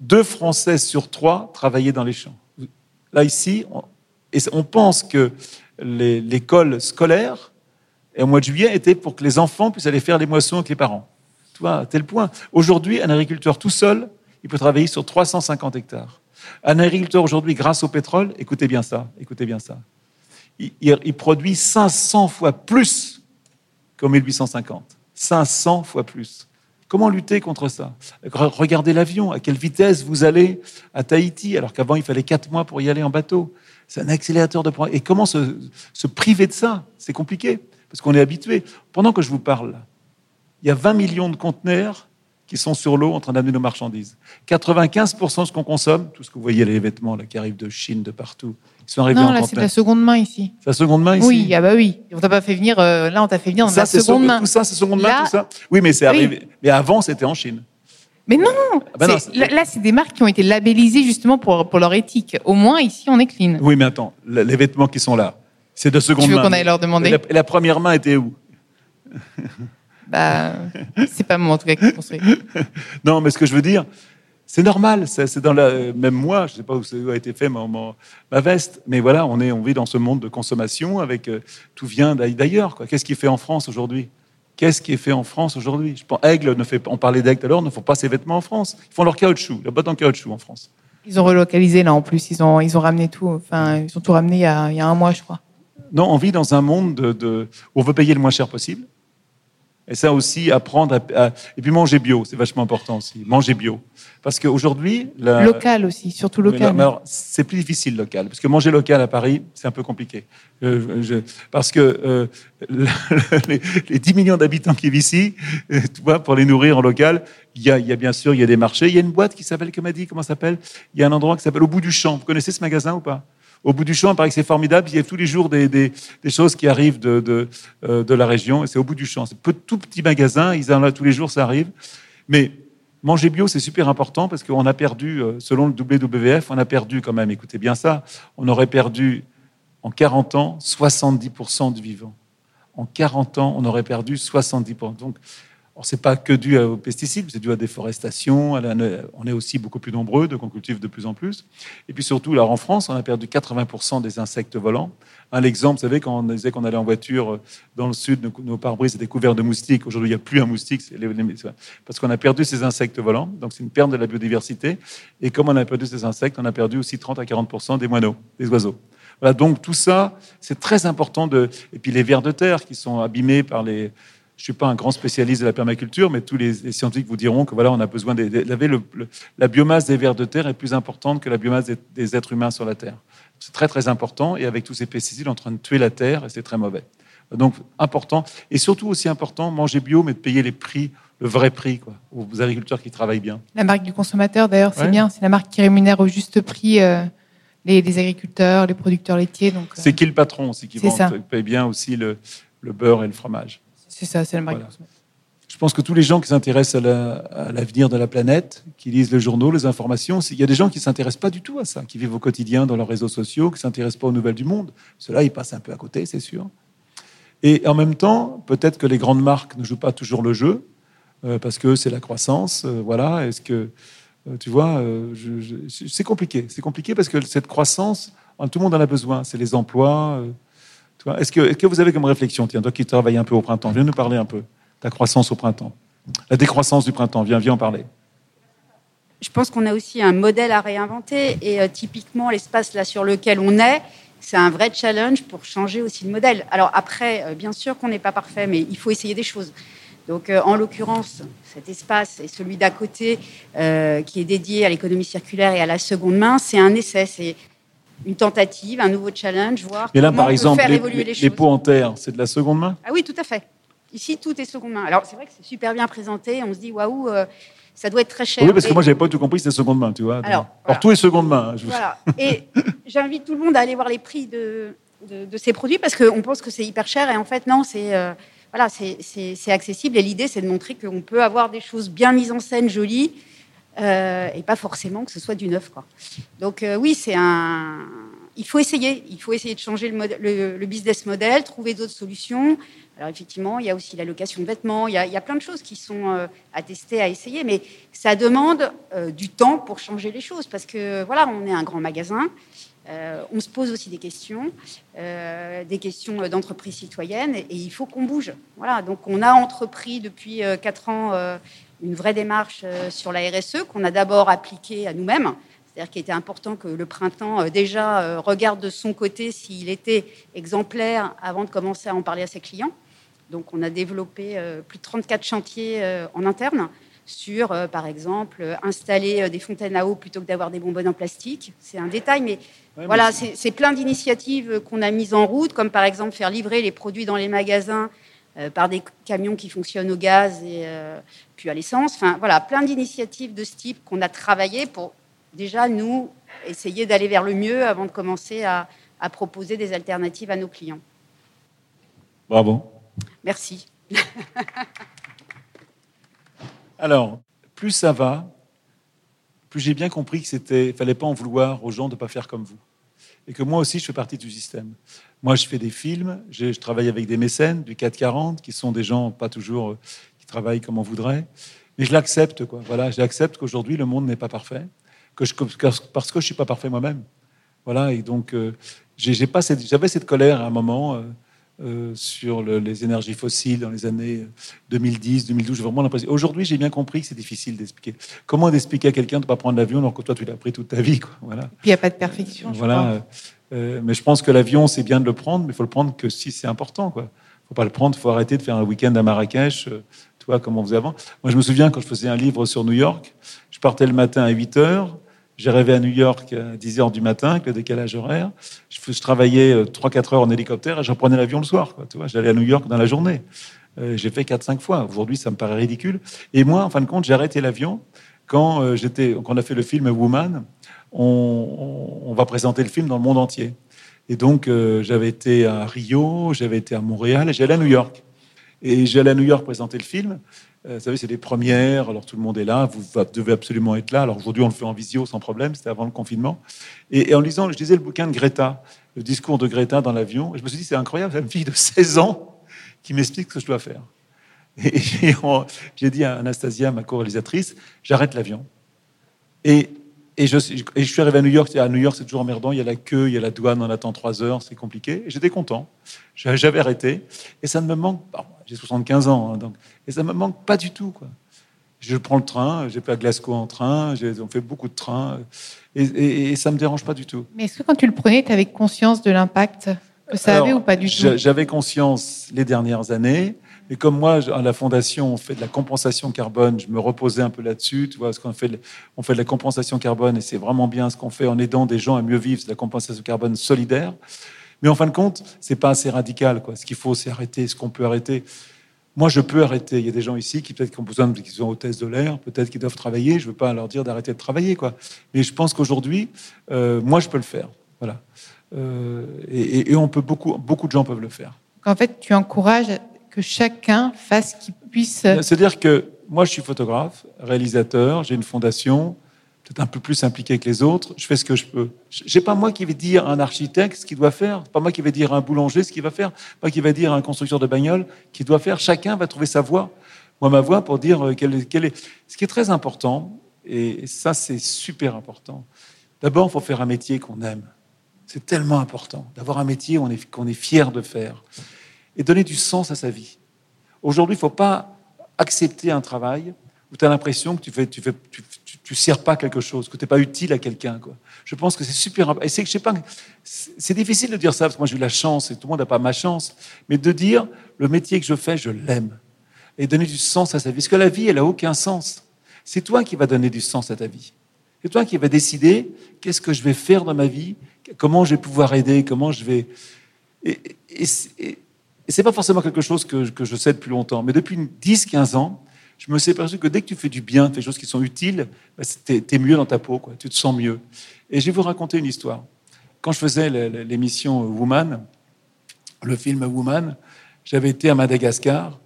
deux Français sur trois travaillaient dans les champs. Là, ici, on, et pense que l'école scolaire, au mois de juillet, était pour que les enfants puissent aller faire les moissons avec les parents. Tu vois, à tel point. Aujourd'hui, un agriculteur tout seul, il peut travailler sur 350 hectares. Un agriculteur aujourd'hui, grâce au pétrole, écoutez bien ça, écoutez bien ça, il, produit 500 fois plus qu'en 1850. 500 fois plus. Comment lutter contre ça? Regardez l'avion, à quelle vitesse vous allez à Tahiti, alors qu'avant il fallait 4 mois pour y aller en bateau. C'est un accélérateur de progrès. Et comment se, se priver de ça? C'est compliqué, parce qu'on est habitué. Pendant que je vous parle, il y a 20 millions de conteneurs qui sont sur l'eau en train d'amener nos marchandises. 95% de ce qu'on consomme, tout ce que vous voyez, les vêtements là, qui arrivent de Chine, de partout, ils sont arrivés non, là, c'est la seconde main ici. C'est la seconde main ici Oui, ah bah oui. On t'a pas fait venir, euh, là, on t'a fait venir dans la seconde main. Tout ça, c'est seconde main, tout ça Oui, mais c'est arrivé. Mais avant, c'était en Chine. Mais non, ah bah Là, c'est des marques qui ont été labellisées justement pour, pour leur éthique. Au moins, ici, on est clean. Oui, mais attends, les vêtements qui sont là, c'est de seconde main. Tu veux qu'on aille leur demander la première main était où? Bah, [laughs] c'est pas moi en tout cas qui construit. non, mais ce que je veux dire, c'est normal. C'est dans la, même moi, je sais pas où ça a été fait ma, ma, veste, mais voilà, on est, on vit dans ce monde de consommation avec euh, tout vient d'ailleurs. Qu'est-ce qui est fait en France aujourd'hui? Qu'est-ce qui est fait en France aujourd'hui? Je pense Aigle ne fait, on parlait d'Aigle alors, ne font pas ses vêtements en France. Ils font leur caoutchouc, la botte en caoutchouc en France. Ils ont relocalisé là en plus. Ils ont, ils ont ramené tout. Enfin, ils ont tout ramené il y a, il y a un mois, je crois. Non, on vit dans un monde de, où on veut payer le moins cher possible. Et ça aussi, apprendre à, Et puis manger bio, c'est vachement important aussi. Manger bio. Parce qu'aujourd'hui... Local aussi, surtout local. alors, c'est plus difficile local. Parce que manger local à Paris, c'est un peu compliqué. Euh, parce que euh, [laughs] les, les, 10 millions d'habitants qui vivent ici, euh, tu vois, pour les nourrir en local, il y, a, il y a bien sûr il y a des marchés. Il y a une boîte qui s'appelle, comme a dit, comment ça s'appelle? Il y a un endroit qui s'appelle Au bout du champ. Vous connaissez ce magasin ou pas? Au bout du champ, il paraît que c'est formidable. Il y a tous les jours des, choses qui arrivent euh, de la région. Et c'est au bout du champ. C'est tout petit magasin. Ils en ont tous les jours, ça arrive. Mais manger bio, c'est super important parce qu'on a perdu, euh, selon le WWF, on a perdu quand même, écoutez bien ça, on aurait perdu en 40 ans 70% du vivant. En 40 ans, on aurait perdu 70%. Donc, ce n'est pas que dû aux pesticides, c'est dû à la déforestation. On est aussi beaucoup plus nombreux, donc on cultive de plus en plus. Et puis surtout, alors en France, on a perdu 80% des insectes volants. Un exemple, vous savez, quand on disait qu'on allait en voiture dans le sud, nos pare-brises étaient couverts de moustiques. Aujourd'hui, il n'y a plus un moustique, parce qu'on a perdu ces insectes volants. Donc c'est une perte de la biodiversité. Et comme on a perdu ces insectes, on a perdu aussi 30 à 40% des moineaux, des oiseaux. Voilà, donc tout ça, c'est très important. Et puis les vers de terre qui sont abîmés par les je suis pas un grand spécialiste de la permaculture, mais tous les, scientifiques vous diront que voilà, on a besoin des, le, la biomasse des vers de terre est plus importante que la biomasse des, êtres humains sur la terre. C'est très très important, et avec tous ces pesticides, en train de tuer la terre, et c'est très mauvais. Donc important, et surtout aussi important, manger bio, mais de payer les prix, le vrai prix, quoi, aux agriculteurs qui travaillent bien. La marque du consommateur, d'ailleurs, c'est bien, c'est la marque qui rémunère au juste prix. Euh, les, agriculteurs, les producteurs laitiers. Donc, c'est qui le patron C'est qui paye bien aussi le, le beurre et le fromage. C'est ça, c'est la Je pense que tous les gens qui s'intéressent à l'avenir de la planète, qui lisent les journaux, les informations, il y a des gens qui ne s'intéressent pas du tout à ça, qui vivent au quotidien dans leurs réseaux sociaux, qui ne s'intéressent pas aux nouvelles du monde. Cela, ils passent un peu à côté, c'est sûr. Et en même temps, peut-être que les grandes marques ne jouent pas toujours le jeu, euh, parce que c'est la croissance. Euh, voilà. Est-ce que Euh, tu vois, c'est compliqué. C'est compliqué parce que cette croissance, tout le monde en a besoin. C'est les emplois. Est-ce que, vous avez comme réflexion, tiens, toi qui travailles un peu au printemps, viens nous parler un peu ta croissance au printemps. La décroissance du printemps, viens, viens en parler. Je pense qu'on a aussi un modèle à réinventer et typiquement l'espace là sur lequel on est, c'est un vrai challenge pour changer aussi le modèle. Alors après, euh, bien sûr qu'on n'est pas parfait, mais il faut essayer des choses. Donc, euh, en l'occurrence, cet espace et celui d'à côté, euh, qui est dédié à l'économie circulaire et à la seconde main, c'est un essai, une tentative, un nouveau challenge, voir Mais là, par exemple, les, évoluer les, les, pots en terre, c'est de la seconde main? Ah oui, tout à fait. Ici, tout est seconde main. Alors, c'est vrai que c'est super bien présenté. On se dit, waouh, ça doit être très cher. Oui, parce que moi, j'avais pas tout compris, c'était seconde main, tu vois. Alors, tout est seconde main. Hein, voilà. Et [laughs] j'invite tout le monde à aller voir les prix de, de, ces produits parce qu'on pense que c'est hyper cher et en fait, non, c'est euh, voilà, c'est accessible. Et l'idée, c'est de montrer qu'on peut avoir des choses bien mises en scène, jolies, euh, et pas forcément que ce soit du neuf. Quoi. Donc, euh, oui, c'est un. Il faut essayer. Il faut essayer de changer le, business model, trouver d'autres solutions. Alors effectivement, il y a aussi la location de vêtements, il y a, plein de choses qui sont euh, à tester, à essayer, mais ça demande du temps pour changer les choses, parce que voilà, on est un grand magasin, on se pose aussi des questions, des questions d'entreprise citoyenne, et, il faut qu'on bouge. Voilà, donc on a entrepris depuis quatre ans une vraie démarche sur la RSE qu'on a d'abord appliquée à nous-mêmes. C'est-à-dire qu'il était important que le printemps déjà regarde de son côté s'il était exemplaire avant de commencer à en parler à ses clients. Donc, on a développé euh, plus de 34 chantiers euh, en interne sur, euh, par exemple, installer des fontaines à eau plutôt que d'avoir des bonbonnes en plastique. C'est un détail, mais voilà, c'est plein d'initiatives qu'on a mises en route, comme par exemple faire livrer les produits dans les magasins par des camions qui fonctionnent au gaz et puis à l'essence. Enfin, voilà, plein d'initiatives de ce type qu'on a travaillé pour déjà nous essayer d'aller vers le mieux avant de commencer à proposer des alternatives à nos clients. Bravo. Merci. [laughs] Alors, plus ça va, plus j'ai bien compris que c'était, fallait pas en vouloir aux gens de pas faire comme vous, et que moi aussi je fais partie du système. Moi, je fais des films, je, travaille avec des mécènes du 440, qui sont des gens pas toujours euh, qui travaillent comme on voudrait, mais je l'accepte quoi. Voilà, j'accepte qu'aujourd'hui le monde n'est pas parfait, que je, parce que je suis pas parfait moi-même. Voilà, et donc euh, j'avais cette colère à un moment. Euh, euh, sur les énergies fossiles dans les années 2010, 2012. J'ai vraiment l'impression. Aujourd'hui, j'ai bien compris que c'est difficile d'expliquer. Comment d'expliquer à quelqu'un de ne pas prendre l'avion alors que toi, tu l'as pris toute ta vie quoi. Voilà. il n'y a pas de perfection. Voilà. Euh, mais je pense que l'avion, c'est bien de le prendre, mais il faut le prendre que si c'est important. Il ne faut pas le prendre, il faut arrêter de faire un week-end à Marrakech. Euh, tu vois, comme on faisait avant. Moi, je me souviens quand je faisais un livre sur New York, je partais le matin à 8 heures, j'ai rêvé à New York à 10 h du matin, avec le décalage horaire. Je, travaillais 3-4 euh, heures en hélicoptère et je reprenais l'avion le soir. Tu vois, j'allais à New York dans la journée. Euh, j'ai fait 4-5 fois. Aujourd'hui, ça me paraît ridicule. Et moi, en fin de compte, j'ai arrêté l'avion quand euh, quand on a fait le film Woman. On, va présenter le film dans le monde entier. Et donc, j'avais été à Rio, j'avais été à Montréal et j'allais à New York. Et j'allais à New York présenter le film. Euh, vous savez, c'est des premières, alors tout le monde est là, vous devez absolument être là. Alors aujourd'hui, on le fait en visio sans problème, c'était avant le confinement. Et, en lisant, je lisais le bouquin de Greta, le discours de Greta dans l'avion, et je me suis dit, c'est incroyable, une fille de 16 ans qui m'explique ce que je dois faire. Et j'ai [laughs] dit à Anastasia, ma co-réalisatrice, j'arrête l'avion. Et, et, je, et, je, suis arrivé à New York. À New York, c'est toujours emmerdant. Il y a la queue, il y a la douane, on attend trois heures, c'est compliqué. Et j'étais content. J'avais arrêté. Et ça ne me manque pas. J'ai 75 ans, hein, donc et ça me manque pas du tout. Quoi. Je prends le train, j'ai fait à Glasgow en train, on fait beaucoup de trains, et, et, ça me dérange pas du tout. Mais est-ce que quand tu le prenais, tu avais conscience de l'impact? Que ça avait ou pas du tout? J'avais conscience les dernières années. Et comme moi, à la fondation, on fait de la compensation carbone, je me reposais un peu là-dessus. Tu vois, ce qu'on fait, on fait de la compensation carbone et c'est vraiment bien ce qu'on fait en aidant des gens à mieux vivre. C'est de la compensation carbone solidaire. Mais en fin de compte, c'est pas assez radical. Quoi. Ce qu'il faut, c'est arrêter ce qu'on peut arrêter. Moi, je peux arrêter. Il y a des gens ici qui peut-être ont besoin, qui sont de l'air, peut-être qu'ils doivent travailler. Je ne veux pas leur dire d'arrêter de travailler, quoi. Mais je pense qu'aujourd'hui, euh, moi, je peux le faire. Voilà. Euh, et, on peut beaucoup, beaucoup de gens peuvent le faire. En fait, tu encourages que chacun fasse ce qu'il puisse. C'est-à-dire que moi, je suis photographe, réalisateur, j'ai une fondation peut-être un peu plus impliqué que les autres. Je fais ce que je peux. J'ai pas moi qui vais dire à un architecte ce qu'il doit faire. Pas moi qui vais dire à un boulanger ce qu'il va faire. Pas qui va dire à un constructeur de bagnole qu'il doit faire. Chacun va trouver sa voie. Moi, ma voie pour dire euh, quelle est, est. Ce qui est très important, Et ça, c'est super important. D'abord, il faut faire un métier qu'on aime. C'est tellement important d'avoir un métier qu'on est, qu'on est fier de faire et donner du sens à sa vie. Aujourd'hui, il ne faut pas accepter un travail où tu as l'impression que tu fais, tu sers pas quelque chose, que tu n'es pas utile à quelqu'un. Je pense que c'est super important. Et c'est, c'est difficile de dire ça, parce que moi j'ai eu la chance, et tout le monde n'a pas ma chance, mais de dire le métier que je fais, je l'aime. Et donner du sens à sa vie. Parce que la vie, elle n'a aucun sens. C'est toi qui vas donner du sens à ta vie. C'est toi qui vas décider qu'est-ce que je vais faire dans ma vie, comment je vais pouvoir aider, comment je vais. C'est pas forcément quelque chose que, je sais depuis longtemps, mais depuis 10-15 ans, je me suis aperçu que dès que tu fais du bien, tu fais des choses qui sont utiles, bah, tu es, mieux dans ta peau, quoi, tu te sens mieux. Et je vais vous raconter une histoire. Quand je faisais l'émission Woman, le film Woman, j'avais été à Madagascar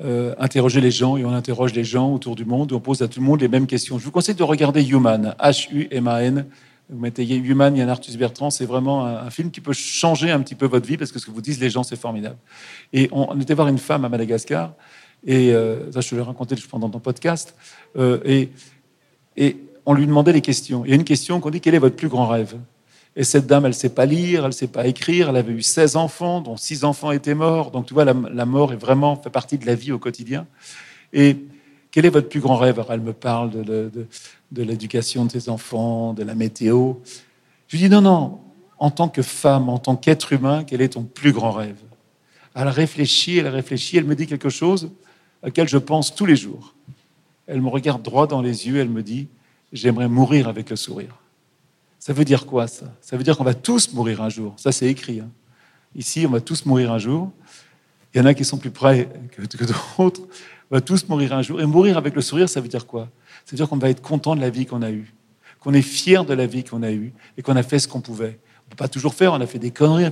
euh, interroger les gens et on interroge les gens autour du monde, on pose à tout le monde les mêmes questions. Je vous conseille de regarder Human, H-U-M-A-N. Vous mettez Human, Yann Arthus Bertrand, c'est vraiment un, film qui peut changer un petit peu votre vie parce que ce que vous disent les gens, c'est formidable. Et on, était voir une femme à Madagascar, et euh, ça je te l'ai raconté pendant ton podcast, euh, et, et on lui demandait les questions. Il y a une question qu'on dit quel est votre plus grand rêve? Et cette dame, elle ne sait pas lire, elle ne sait pas écrire. Elle avait eu 16 enfants, dont 6 enfants étaient morts. Donc, tu vois, la, mort est vraiment fait partie de la vie au quotidien. Et quel est votre plus grand rêve? Elle me parle de l'éducation de ses enfants, de la météo. Je lui dis non, non. En tant que femme, en tant qu'être humain, quel est ton plus grand rêve? Elle réfléchit, elle réfléchit, elle me dit quelque chose auquel je pense tous les jours. Elle me regarde droit dans les yeux, elle me dit J'aimerais mourir avec le sourire. Ça veut dire quoi ça? Ça veut dire qu'on va tous mourir un jour. Ça, c'est écrit. Hein. Ici, on va tous mourir un jour. Il y en a qui sont plus près que, d'autres. On va tous mourir un jour. Et mourir avec le sourire, ça veut dire quoi? Ça veut dire qu'on va être content de la vie qu'on a eue, qu'on est fier de la vie qu'on a eue et qu'on a fait ce qu'on pouvait. On ne peut pas toujours faire, on a fait des conneries,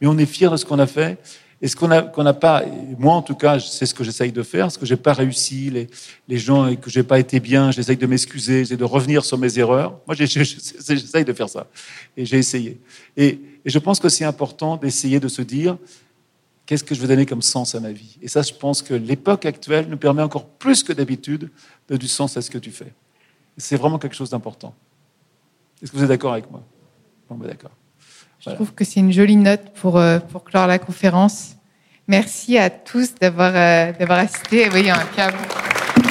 mais on est fier de ce qu'on a fait et ce qu'on n'a pas, moi en tout cas, c'est ce que j'essaye de faire, ce que j'ai pas réussi, les, les gens que j'ai pas été bien, j'essaye de m'excuser, j'essaye de revenir sur mes erreurs. Moi, [laughs] j'essaye de faire ça. Et j'ai essayé. Et, je pense que c'est important d'essayer de se dire, qu'est-ce que je veux donner comme sens à ma vie? Et ça, je pense que l'époque actuelle nous permet encore plus que d'habitude de du sens à ce que tu fais. C'est vraiment quelque chose d'important. Est-ce que vous êtes d'accord avec moi? Bon, ben d'accord. Je trouve que c'est une jolie note pour, euh, pour clore la conférence. Merci à tous d'avoir euh, d'avoir assisté. Oui, un câble.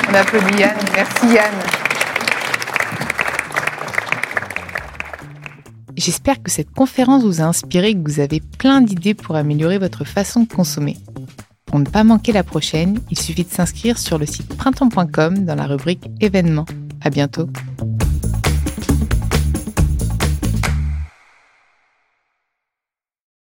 On applaudit Yann. Merci Yann. J'espère que cette conférence vous a inspiré et que vous avez plein d'idées pour améliorer votre façon de consommer. Pour ne pas manquer la prochaine, il suffit de s'inscrire sur le site printemps.com dans la rubrique événements. À bientôt.